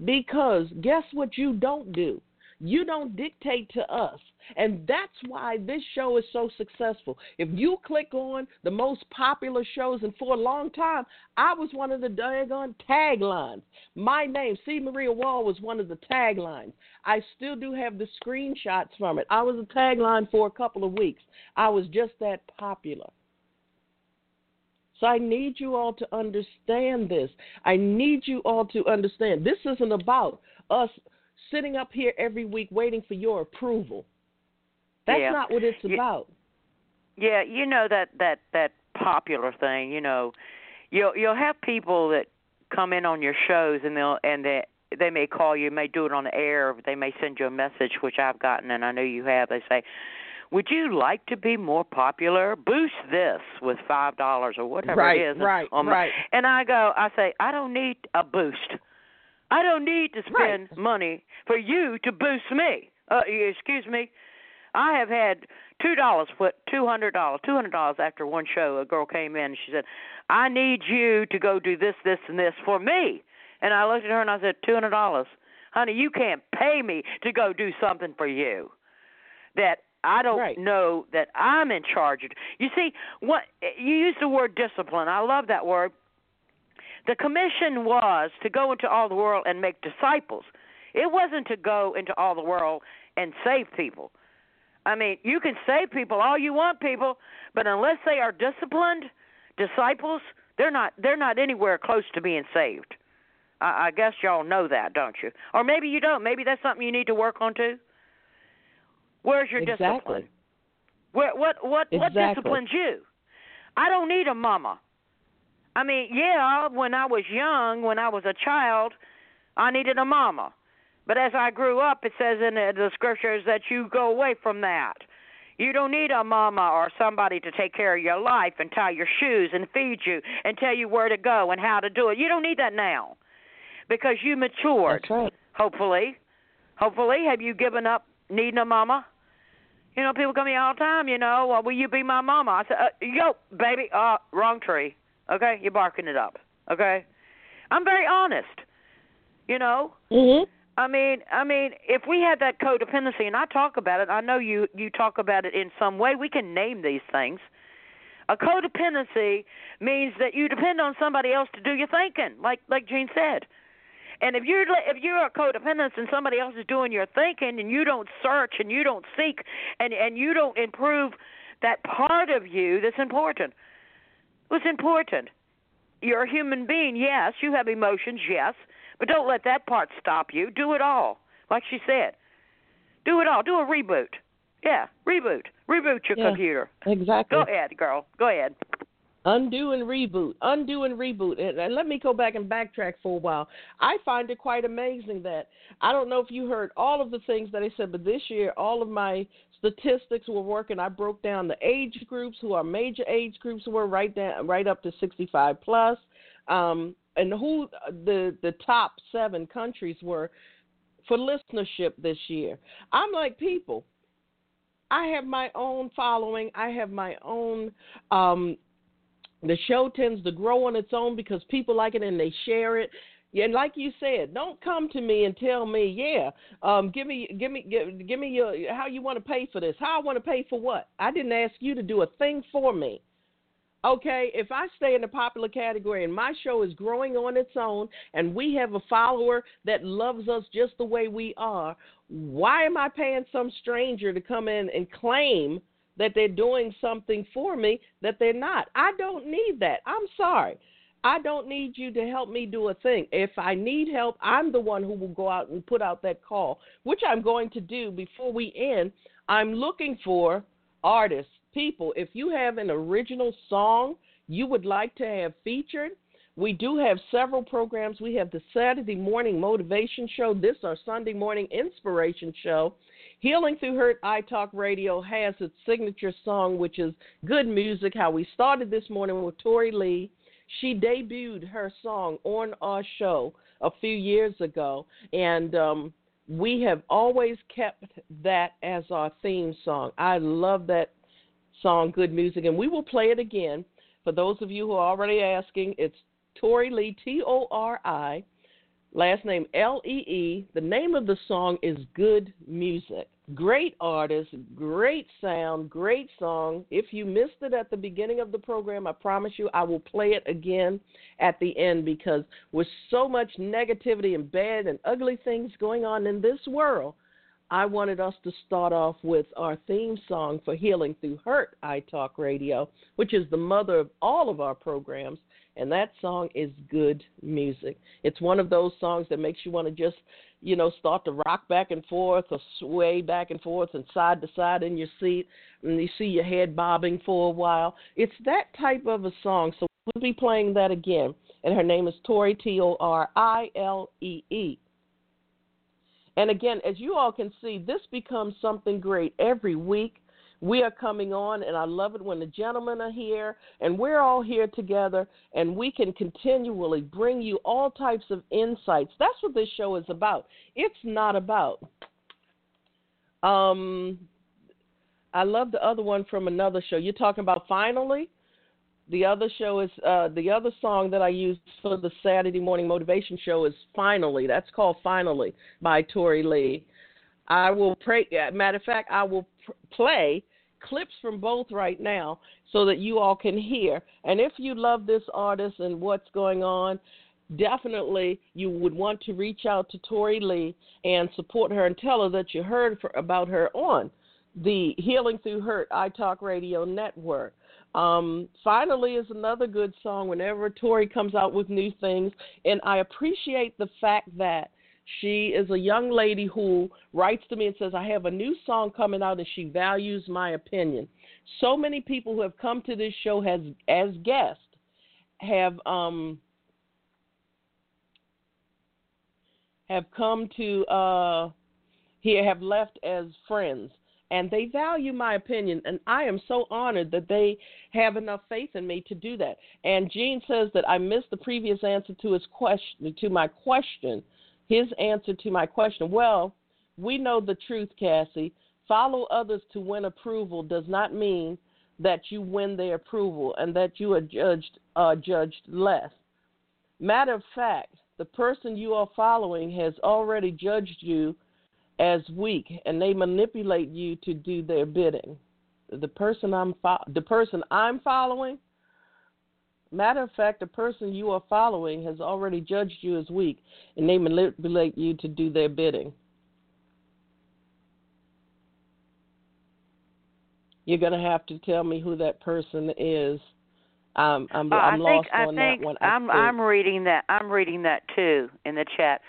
Because guess what you don't do? You don't dictate to us. And that's why this show is so successful. If you click on the most popular shows, and for a long time, I was one of the daggone taglines. My name, C. Maria Wall, was one of the taglines. I still do have the screenshots from it. I was a tagline for a couple of weeks. I was just that popular. So I need you all to understand this. I need you all to understand this isn't about us sitting up here every week waiting for your approval. That's yeah. not what it's about. Yeah, you know that that that popular thing. You know, you'll you'll have people that come in on your shows and they'll and they they may call you, may do it on the air, they may send you a message, which I've gotten and I know you have. They say, "Would you like to be more popular? Boost this with five dollars or whatever right, it is." Right, my, right. And I go, I say, I don't need a boost. I don't need to spend right. money for you to boost me. Uh, excuse me. I have had two dollars put two hundred dollars two hundred dollars after one show a girl came in and she said i need you to go do this this and this for me and i looked at her and i said two hundred dollars honey you can't pay me to go do something for you that i don't right. know that i'm in charge of you see what you use the word discipline i love that word the commission was to go into all the world and make disciples it wasn't to go into all the world and save people I mean, you can save people all you want, people, but unless they are disciplined disciples, they're not they're not anywhere close to being saved. I, I guess y'all know that, don't you? Or maybe you don't. Maybe that's something you need to work on too. Where's your exactly. discipline? Where, what what exactly. what disciplines you? I don't need a mama. I mean, yeah, when I was young, when I was a child, I needed a mama. But as I grew up, it says in the scriptures that you go away from that. You don't need a mama or somebody to take care of your life and tie your shoes and feed you and tell you where to go and how to do it. You don't need that now because you matured. That's right. Hopefully. Hopefully. Have you given up needing a mama? You know, people come to me all the time, you know, well, will you be my mama? I said, uh, yo, baby, uh, wrong tree. Okay? You're barking it up. Okay? I'm very honest. You know? Mhm. I mean, I mean, if we had that codependency, and I talk about it, I know you you talk about it in some way. We can name these things. A codependency means that you depend on somebody else to do your thinking, like like Gene said. And if you're if you're a codependent and somebody else is doing your thinking, and you don't search and you don't seek and and you don't improve that part of you that's important. What's important? You're a human being, yes. You have emotions, yes. But don't let that part stop you. Do it all. Like she said. Do it all. Do a reboot. Yeah, reboot. Reboot your yeah, computer. Exactly. Go ahead, girl. Go ahead. Undo and reboot. Undo and reboot. And, and let me go back and backtrack for a while. I find it quite amazing that I don't know if you heard all of the things that I said, but this year all of my statistics were working. I broke down the age groups who are major age groups were right down right up to 65 plus. Um, and who the the top seven countries were for listenership this year. I'm like people. I have my own following. I have my own. Um, the show tends to grow on its own because people like it and they share it. And like you said, don't come to me and tell me, yeah, um, give me, give me, give, give me your how you want to pay for this. How I want to pay for what? I didn't ask you to do a thing for me. Okay, if I stay in the popular category and my show is growing on its own and we have a follower that loves us just the way we are, why am I paying some stranger to come in and claim that they're doing something for me that they're not? I don't need that. I'm sorry. I don't need you to help me do a thing. If I need help, I'm the one who will go out and put out that call, which I'm going to do before we end. I'm looking for artists people, if you have an original song you would like to have featured, we do have several programs. We have the Saturday morning motivation show, this our Sunday morning inspiration show. Healing Through Hurt I Talk Radio has its signature song, which is Good Music. How we started this morning with Tori Lee. She debuted her song on our show a few years ago, and um, we have always kept that as our theme song. I love that song Good Music, and we will play it again. For those of you who are already asking, it's Tori Lee, T O R I, last name L E E. The name of the song is Good Music. Great artist, great sound, great song. If you missed it at the beginning of the program, I promise you I will play it again at the end because with so much negativity and bad and ugly things going on in this world, I wanted us to start off with our theme song for Healing Through Hurt, I Talk Radio, which is the mother of all of our programs. And that song is good music. It's one of those songs that makes you want to just, you know, start to rock back and forth or sway back and forth and side to side in your seat, and you see your head bobbing for a while. It's that type of a song. So we'll be playing that again. And her name is Tori, T O R I L E E. And again, as you all can see, this becomes something great every week. We are coming on, and I love it when the gentlemen are here, and we're all here together, and we can continually bring you all types of insights. That's what this show is about. It's not about. Um, I love the other one from another show. You're talking about finally. The other show is uh, the other song that I use for the Saturday morning motivation show is "Finally." That's called "Finally" by Tori Lee. I will pray. Matter of fact, I will pr- play clips from both right now so that you all can hear. And if you love this artist and what's going on, definitely you would want to reach out to Tori Lee and support her and tell her that you heard for, about her on the Healing Through Hurt I Talk Radio Network. Um, finally is another good song whenever Tori comes out with new things. And I appreciate the fact that she is a young lady who writes to me and says, I have a new song coming out and she values my opinion. So many people who have come to this show has as guests have um have come to uh here have left as friends and they value my opinion and i am so honored that they have enough faith in me to do that and gene says that i missed the previous answer to his question to my question his answer to my question well we know the truth cassie follow others to win approval does not mean that you win their approval and that you are judged uh, judged less matter of fact the person you are following has already judged you as weak, and they manipulate you to do their bidding. The person I'm fo- the person I'm following. Matter of fact, the person you are following has already judged you as weak, and they manipulate you to do their bidding. You're going to have to tell me who that person is. I'm, I'm uh, lost think, on I that one. I'm I'm reading that. I'm reading that too in the chat.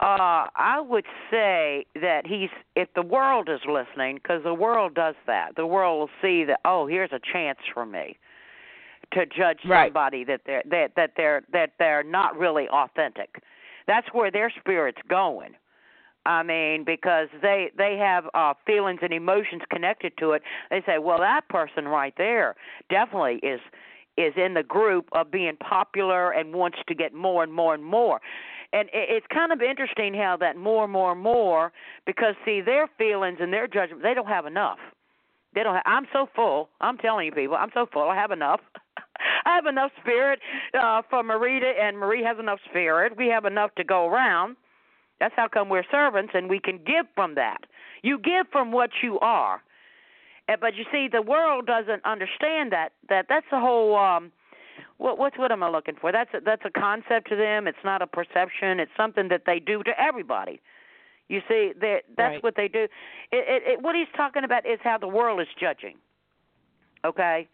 Uh, I would say that he's if the world is listening because the world does that. The world will see that oh, here's a chance for me to judge right. somebody that they're that that they're that they're not really authentic. That's where their spirit's going. I mean, because they they have uh feelings and emotions connected to it. They say, well, that person right there definitely is is in the group of being popular and wants to get more and more and more and it's kind of interesting how that more, and more, and more, because see their feelings and their judgment, they don't have enough. They don't. Have, I'm so full. I'm telling you, people, I'm so full. I have enough. I have enough spirit uh, for Marita, and Marie has enough spirit. We have enough to go around. That's how come we're servants, and we can give from that. You give from what you are. But you see, the world doesn't understand that. That that's the whole. Um, what what's what am I looking for? That's a, that's a concept to them. It's not a perception. It's something that they do to everybody. You see, that that's right. what they do. It, it, it, what he's talking about is how the world is judging. Okay.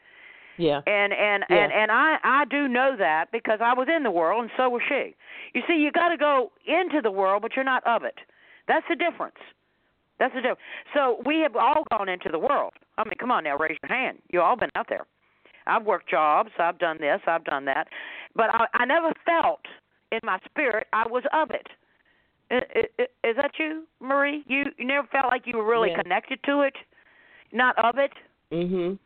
Yeah. And and yeah. and and I I do know that because I was in the world and so was she. You see, you got to go into the world, but you're not of it. That's the difference. That's the difference. So we have all gone into the world. I mean, come on now, raise your hand. You've all been out there. I've worked jobs. I've done this. I've done that. But I, I never felt in my spirit I was of it. Is that you, Marie? You you never felt like you were really yeah. connected to it, not of it. Mhm.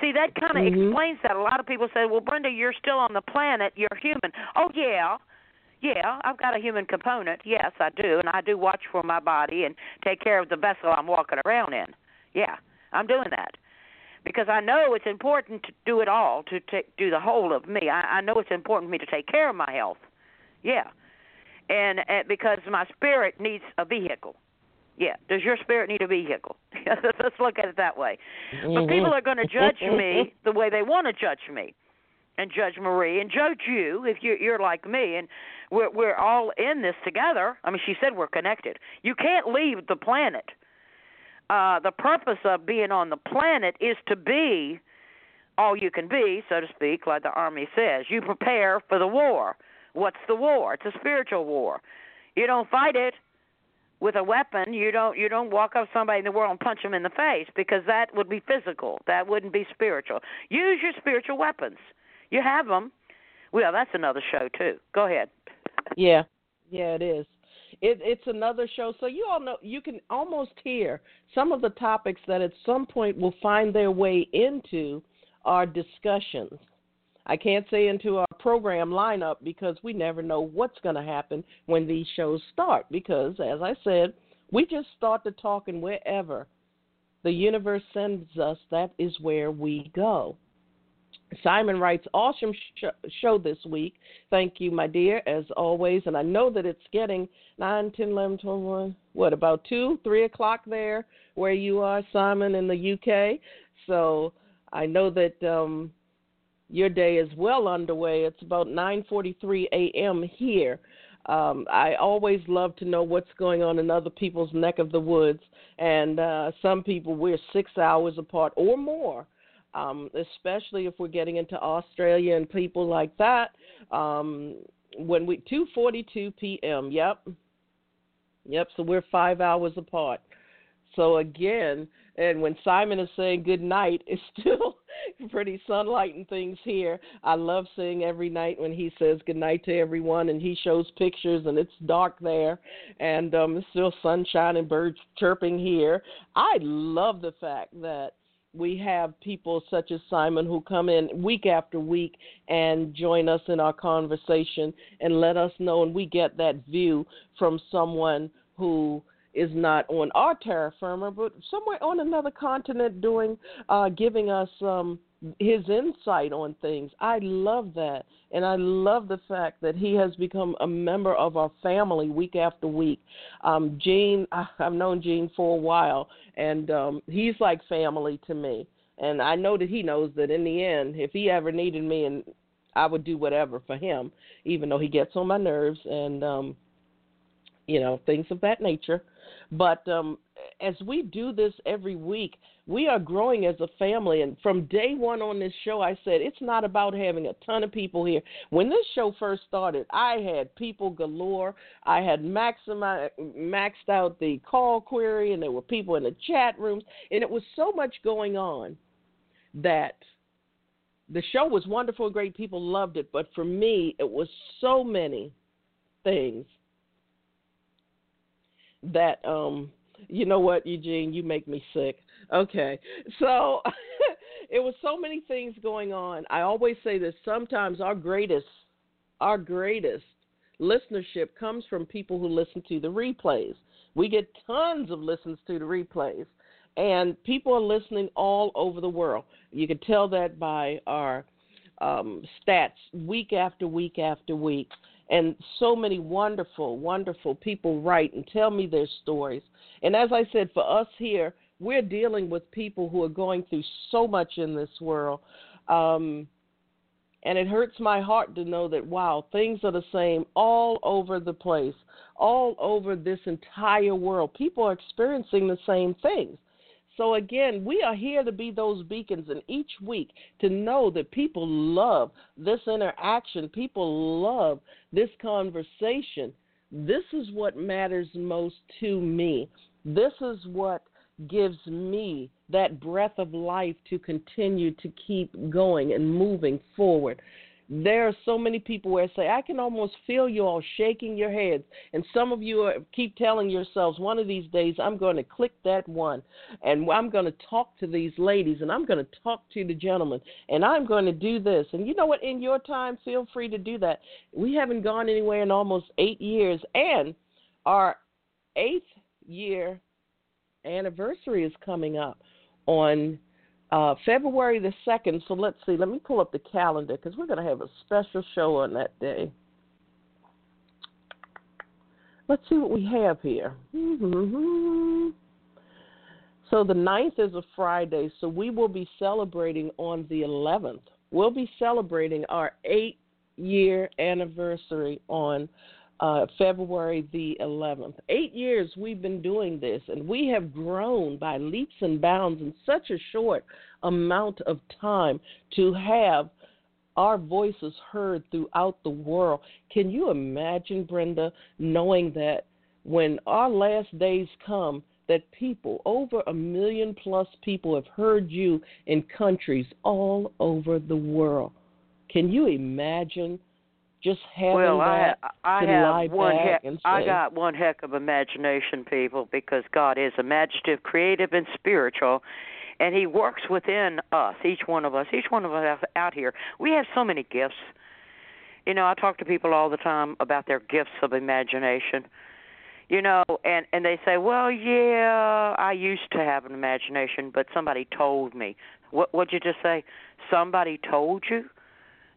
See, that kind of mm-hmm. explains that. A lot of people say, "Well, Brenda, you're still on the planet. You're human." Oh yeah, yeah, I've got a human component. Yes, I do, and I do watch for my body and take care of the vessel I'm walking around in. Yeah, I'm doing that because I know it's important to do it all, to take, do the whole of me. I, I know it's important for me to take care of my health. Yeah, and, and because my spirit needs a vehicle. Yeah. Does your spirit need a vehicle? Let's look at it that way. Mm-hmm. But people are going to judge me the way they want to judge me, and judge Marie, and judge you if you're, you're like me, and we're we're all in this together. I mean, she said we're connected. You can't leave the planet. Uh, the purpose of being on the planet is to be all you can be, so to speak, like the army says. You prepare for the war. What's the war? It's a spiritual war. You don't fight it with a weapon. You don't you don't walk up somebody in the world and punch them in the face because that would be physical. That wouldn't be spiritual. Use your spiritual weapons. You have them. Well, that's another show too. Go ahead. Yeah, yeah, it is. It, it's another show, so you all know you can almost hear some of the topics that at some point will find their way into our discussions. I can't say into our program lineup because we never know what's going to happen when these shows start. Because, as I said, we just start to talk, and wherever the universe sends us, that is where we go. Simon writes, awesome sh- show this week. Thank you, my dear, as always. And I know that it's getting 9, 10, 11, 12, 1, what, about 2, 3 o'clock there where you are, Simon, in the UK. So I know that um, your day is well underway. It's about 9:43 a.m. here. Um, I always love to know what's going on in other people's neck of the woods, and uh, some people we're six hours apart or more. Um, especially if we're getting into Australia and people like that. Um, when we 2:42 p.m. Yep, yep. So we're five hours apart. So again, and when Simon is saying good night, it's still pretty sunlight and things here. I love seeing every night when he says good night to everyone and he shows pictures and it's dark there and um it's still sunshine and birds chirping here. I love the fact that we have people such as Simon who come in week after week and join us in our conversation and let us know and we get that view from someone who is not on our terra firma, but somewhere on another continent doing, uh, giving us um, his insight on things. I love that. And I love the fact that he has become a member of our family week after week. Um, Gene, I've known Gene for a while, and um, he's like family to me. And I know that he knows that in the end, if he ever needed me, and I would do whatever for him, even though he gets on my nerves and, um, you know, things of that nature. But um, as we do this every week, we are growing as a family. And from day one on this show, I said it's not about having a ton of people here. When this show first started, I had people galore. I had maxed out the call query, and there were people in the chat rooms, and it was so much going on that the show was wonderful, great. People loved it. But for me, it was so many things that um you know what eugene you make me sick okay so it was so many things going on i always say this sometimes our greatest our greatest listenership comes from people who listen to the replays we get tons of listens to the replays and people are listening all over the world. You can tell that by our um, stats week after week after week. And so many wonderful, wonderful people write and tell me their stories. And as I said, for us here, we're dealing with people who are going through so much in this world. Um, and it hurts my heart to know that, wow, things are the same all over the place, all over this entire world. People are experiencing the same things. So, again, we are here to be those beacons, and each week to know that people love this interaction, people love this conversation. This is what matters most to me. This is what gives me that breath of life to continue to keep going and moving forward. There are so many people where I say, I can almost feel you all shaking your heads. And some of you are, keep telling yourselves, one of these days I'm going to click that one and I'm going to talk to these ladies and I'm going to talk to the gentlemen and I'm going to do this. And you know what? In your time, feel free to do that. We haven't gone anywhere in almost eight years. And our eighth year anniversary is coming up on uh, February the 2nd. So let's see, let me pull up the calendar because we're going to have a special show on that day. Let's see what we have here. Mm-hmm. So the 9th is a Friday, so we will be celebrating on the 11th. We'll be celebrating our eight year anniversary on uh, February the 11th. Eight years we've been doing this, and we have grown by leaps and bounds in such a short amount of time to have our voices heard throughout the world. Can you imagine, Brenda, knowing that when our last days come, that people, over a million plus people, have heard you in countries all over the world? Can you imagine just having well, that I, I to have lie one back heck, and say, I got one heck of imagination, people, because God is imaginative, creative, and spiritual, and He works within us, each one of us, each one of us out here. We have so many gifts. You know, I talk to people all the time about their gifts of imagination. You know, and and they say, "Well, yeah, I used to have an imagination, but somebody told me." What what'd you just say? Somebody told you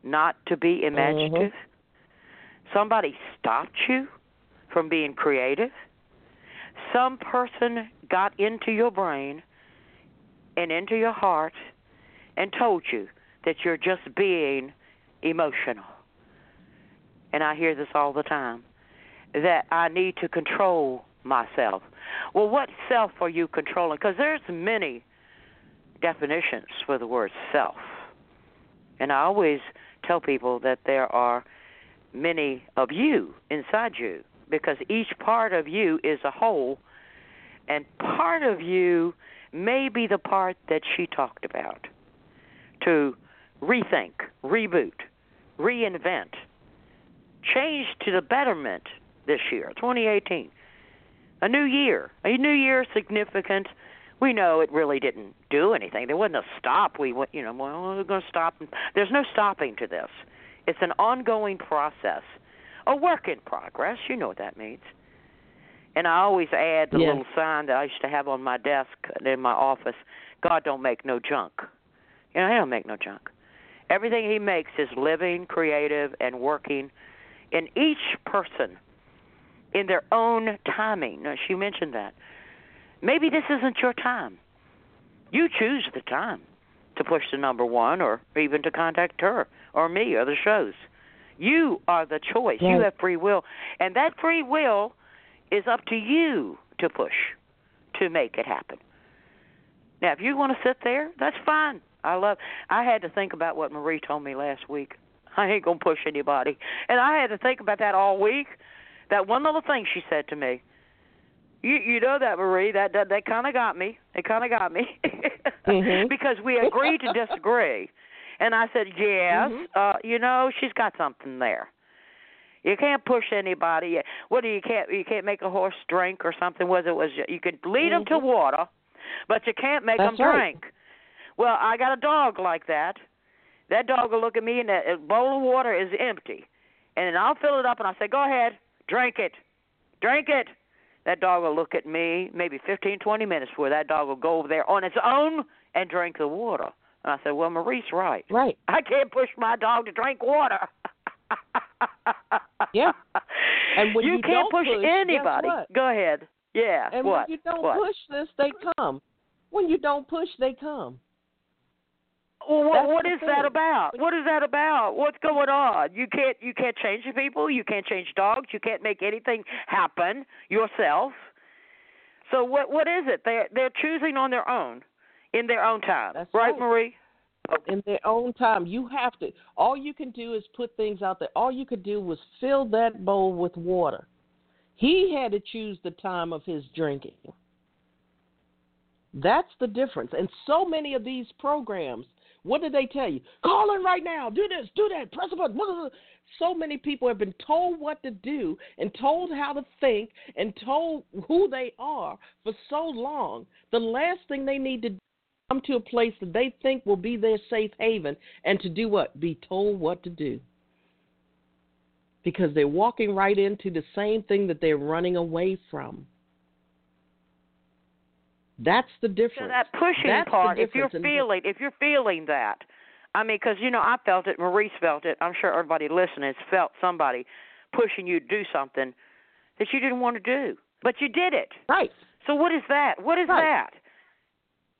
not to be imaginative? Mm-hmm Somebody stopped you from being creative. Some person got into your brain and into your heart and told you that you're just being emotional. And I hear this all the time that I need to control myself. Well, what self are you controlling? Because there's many definitions for the word self. And I always tell people that there are many of you inside you because each part of you is a whole and part of you may be the part that she talked about to rethink, reboot, reinvent, change to the betterment this year, 2018. A new year, a new year significant. We know it really didn't do anything. There wasn't a stop. We went, you know, well, we're going to stop. There's no stopping to this. It's an ongoing process, a work in progress. You know what that means. And I always add the little sign that I used to have on my desk in my office God don't make no junk. You know, He don't make no junk. Everything He makes is living, creative, and working in each person in their own timing. Now, she mentioned that. Maybe this isn't your time. You choose the time to push the number one or even to contact her or me or the shows. You are the choice. Right. You have free will. And that free will is up to you to push to make it happen. Now, if you want to sit there, that's fine. I love I had to think about what Marie told me last week. I ain't going to push anybody. And I had to think about that all week. That one little thing she said to me. You you know that Marie that that, that kind of got me. It kind of got me mm-hmm. because we agreed to disagree. And I said, "Yes, mm-hmm. uh, you know, she's got something there. You can't push anybody. What do you can't you can't make a horse drink or something? Was it was you could lead them mm-hmm. to water, but you can't make That's them right. drink. Well, I got a dog like that. That dog will look at me and that bowl of water is empty, and then I'll fill it up and I say, "Go ahead, drink it, drink it." That dog will look at me maybe 15, 20 minutes before that dog will go over there on its own and drink the water. And I said, Well, Marie's right. Right. I can't push my dog to drink water. yeah. And when you, you can't push, push anybody. Go ahead. Yeah. And what? when you don't what? push this, they come. When you don't push, they come. Well, what, what is that about? What is that about? What's going on? You can't you can't change the people. You can't change dogs. You can't make anything happen yourself. So what what is it? They're they're choosing on their own, in their own time, That's right, right. Marie? in their own time. You have to. All you can do is put things out there. All you could do was fill that bowl with water. He had to choose the time of his drinking. That's the difference. And so many of these programs, what did they tell you? Call in right now. Do this. Do that. Press a button. So many people have been told what to do and told how to think and told who they are for so long. The last thing they need to do come to a place that they think will be their safe haven and to do what? Be told what to do. Because they're walking right into the same thing that they're running away from. That's the difference. So that pushing That's part, if you're feeling, if you're feeling that, I mean, because you know, I felt it. Maurice felt it. I'm sure everybody listening has felt somebody pushing you to do something that you didn't want to do, but you did it. Right. So what is that? What is Right. that?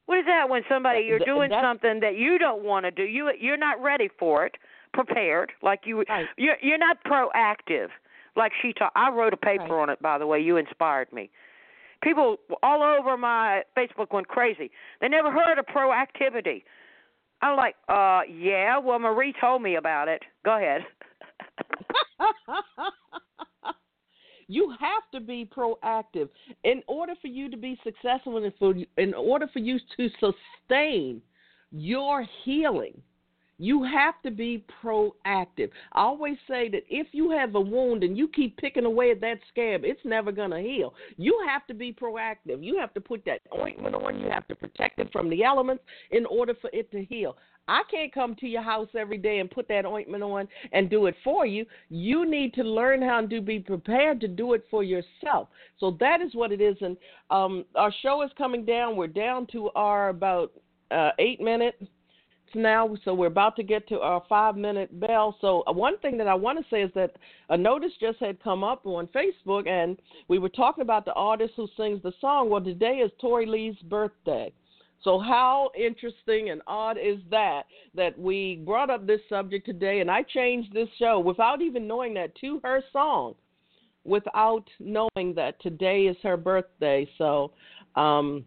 What is that when somebody you're doing that's- something that you don't want to do? You you're not ready for it, prepared like you Right. you're you're not proactive like she taught. I wrote a paper Right. on it by the way. You inspired me. People all over my Facebook went crazy. They never heard of proactivity. I'm like, uh, yeah. Well, Marie told me about it. Go ahead. you have to be proactive in order for you to be successful and for in order for you to sustain your healing you have to be proactive. I always say that if you have a wound and you keep picking away at that scab, it's never going to heal. You have to be proactive. You have to put that ointment on. You have to protect it from the elements in order for it to heal. I can't come to your house every day and put that ointment on and do it for you. You need to learn how to be prepared to do it for yourself. So that is what it is. And um, our show is coming down. We're down to our about uh, eight minutes now, so we're about to get to our five minute bell. So, uh, one thing that I want to say is that a notice just had come up on Facebook, and we were talking about the artist who sings the song. Well, today is Tori Lee's birthday. So, how interesting and odd is that that we brought up this subject today, and I changed this show without even knowing that to her song, without knowing that today is her birthday. So, um,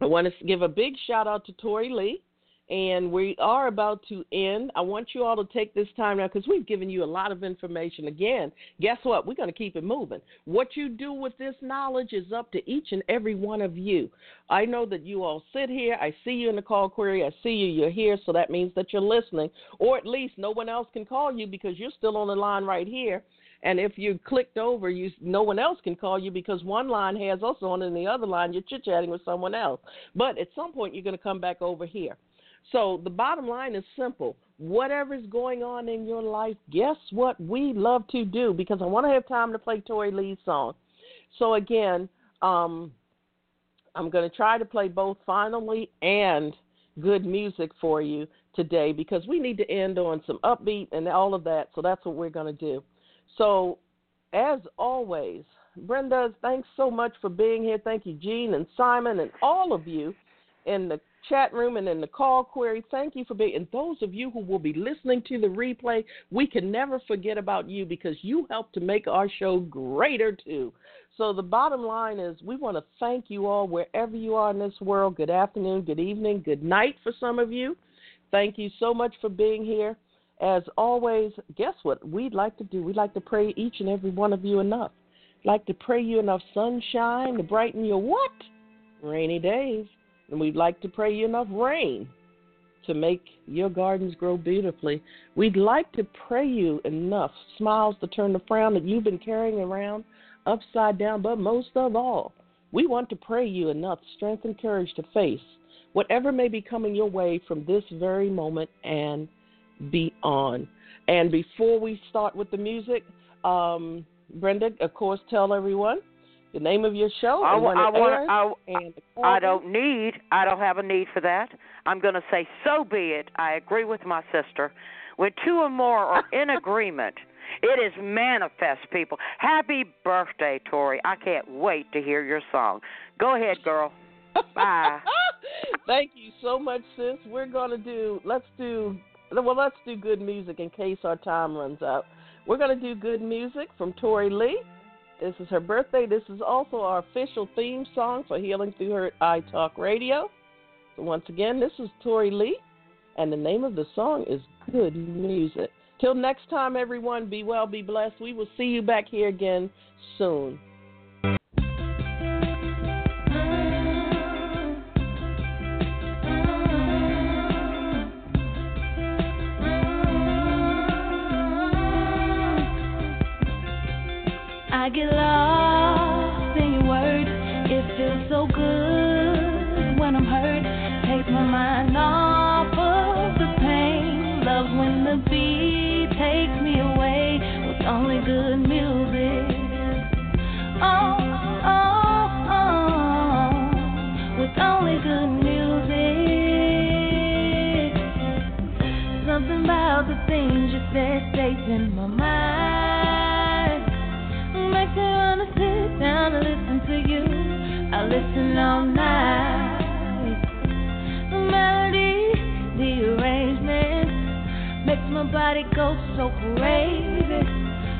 I want to give a big shout out to Tori Lee and we are about to end. I want you all to take this time now because we've given you a lot of information. Again, guess what? We're going to keep it moving. What you do with this knowledge is up to each and every one of you. I know that you all sit here. I see you in the call query. I see you. You're here, so that means that you're listening, or at least no one else can call you because you're still on the line right here. And if you clicked over, you no one else can call you because one line has us on, and the other line you're chit chatting with someone else. But at some point, you're going to come back over here. So the bottom line is simple. Whatever is going on in your life, guess what we love to do because I want to have time to play Tori Lee's song. So again, um, I'm going to try to play both finally and good music for you today because we need to end on some upbeat and all of that. So that's what we're going to do. So as always, Brenda, thanks so much for being here. Thank you, Gene and Simon and all of you in the chat room and in the call query. Thank you for being, and those of you who will be listening to the replay, we can never forget about you because you help to make our show greater too. So the bottom line is we want to thank you all wherever you are in this world. Good afternoon, good evening, good night for some of you. Thank you so much for being here. As always, guess what we'd like to do? We'd like to pray each and every one of you enough. Like to pray you enough sunshine to brighten your what? Rainy days. And we'd like to pray you enough rain to make your gardens grow beautifully. We'd like to pray you enough smiles to turn the frown that you've been carrying around upside down. But most of all, we want to pray you enough strength and courage to face whatever may be coming your way from this very moment and beyond. And before we start with the music, um, Brenda, of course, tell everyone the name of your show. I, and when I, want. airs, I, and I don't need. I don't have a need for that. I'm going to say, so be it. I agree with my sister. When two or more are in agreement, it is manifest, people. Happy birthday, Tori. I can't wait to hear your song. Go ahead, girl. Bye. Thank you so much, sis. We're gonna do. Let's do. Well, let's do good music in case our time runs out. We're gonna do good music from Tori Lee. This is her birthday. This is also our official theme song for Healing Through Hurt I Talk Radio. So once again, this is Tori Lee, and the name of the song is Good Music. Till next time, everyone, be well, be blessed. We will see you back here again soon. Makes me wanna sit down and listen to you. I listen all night. The melody, the arrangement makes my body go so crazy.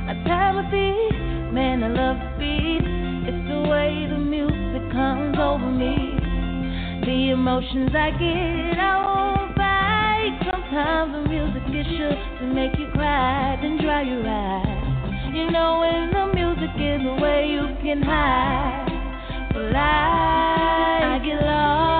I tap my feet, man, I love the beat. It's the way the music comes over me. The emotions I get, I Sometimes the music is sure to make you cry, then dry your eyes. You know when the music is the way you can hide. I, I get lost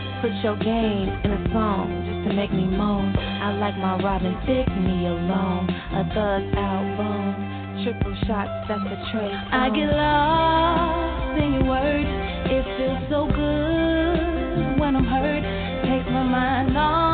Put your game in a song just to make me moan. I like my Robin Thicke me alone. A thug album. Triple shots, that's a trace. I get lost in your words. It feels so good when I'm hurt. Takes my mind off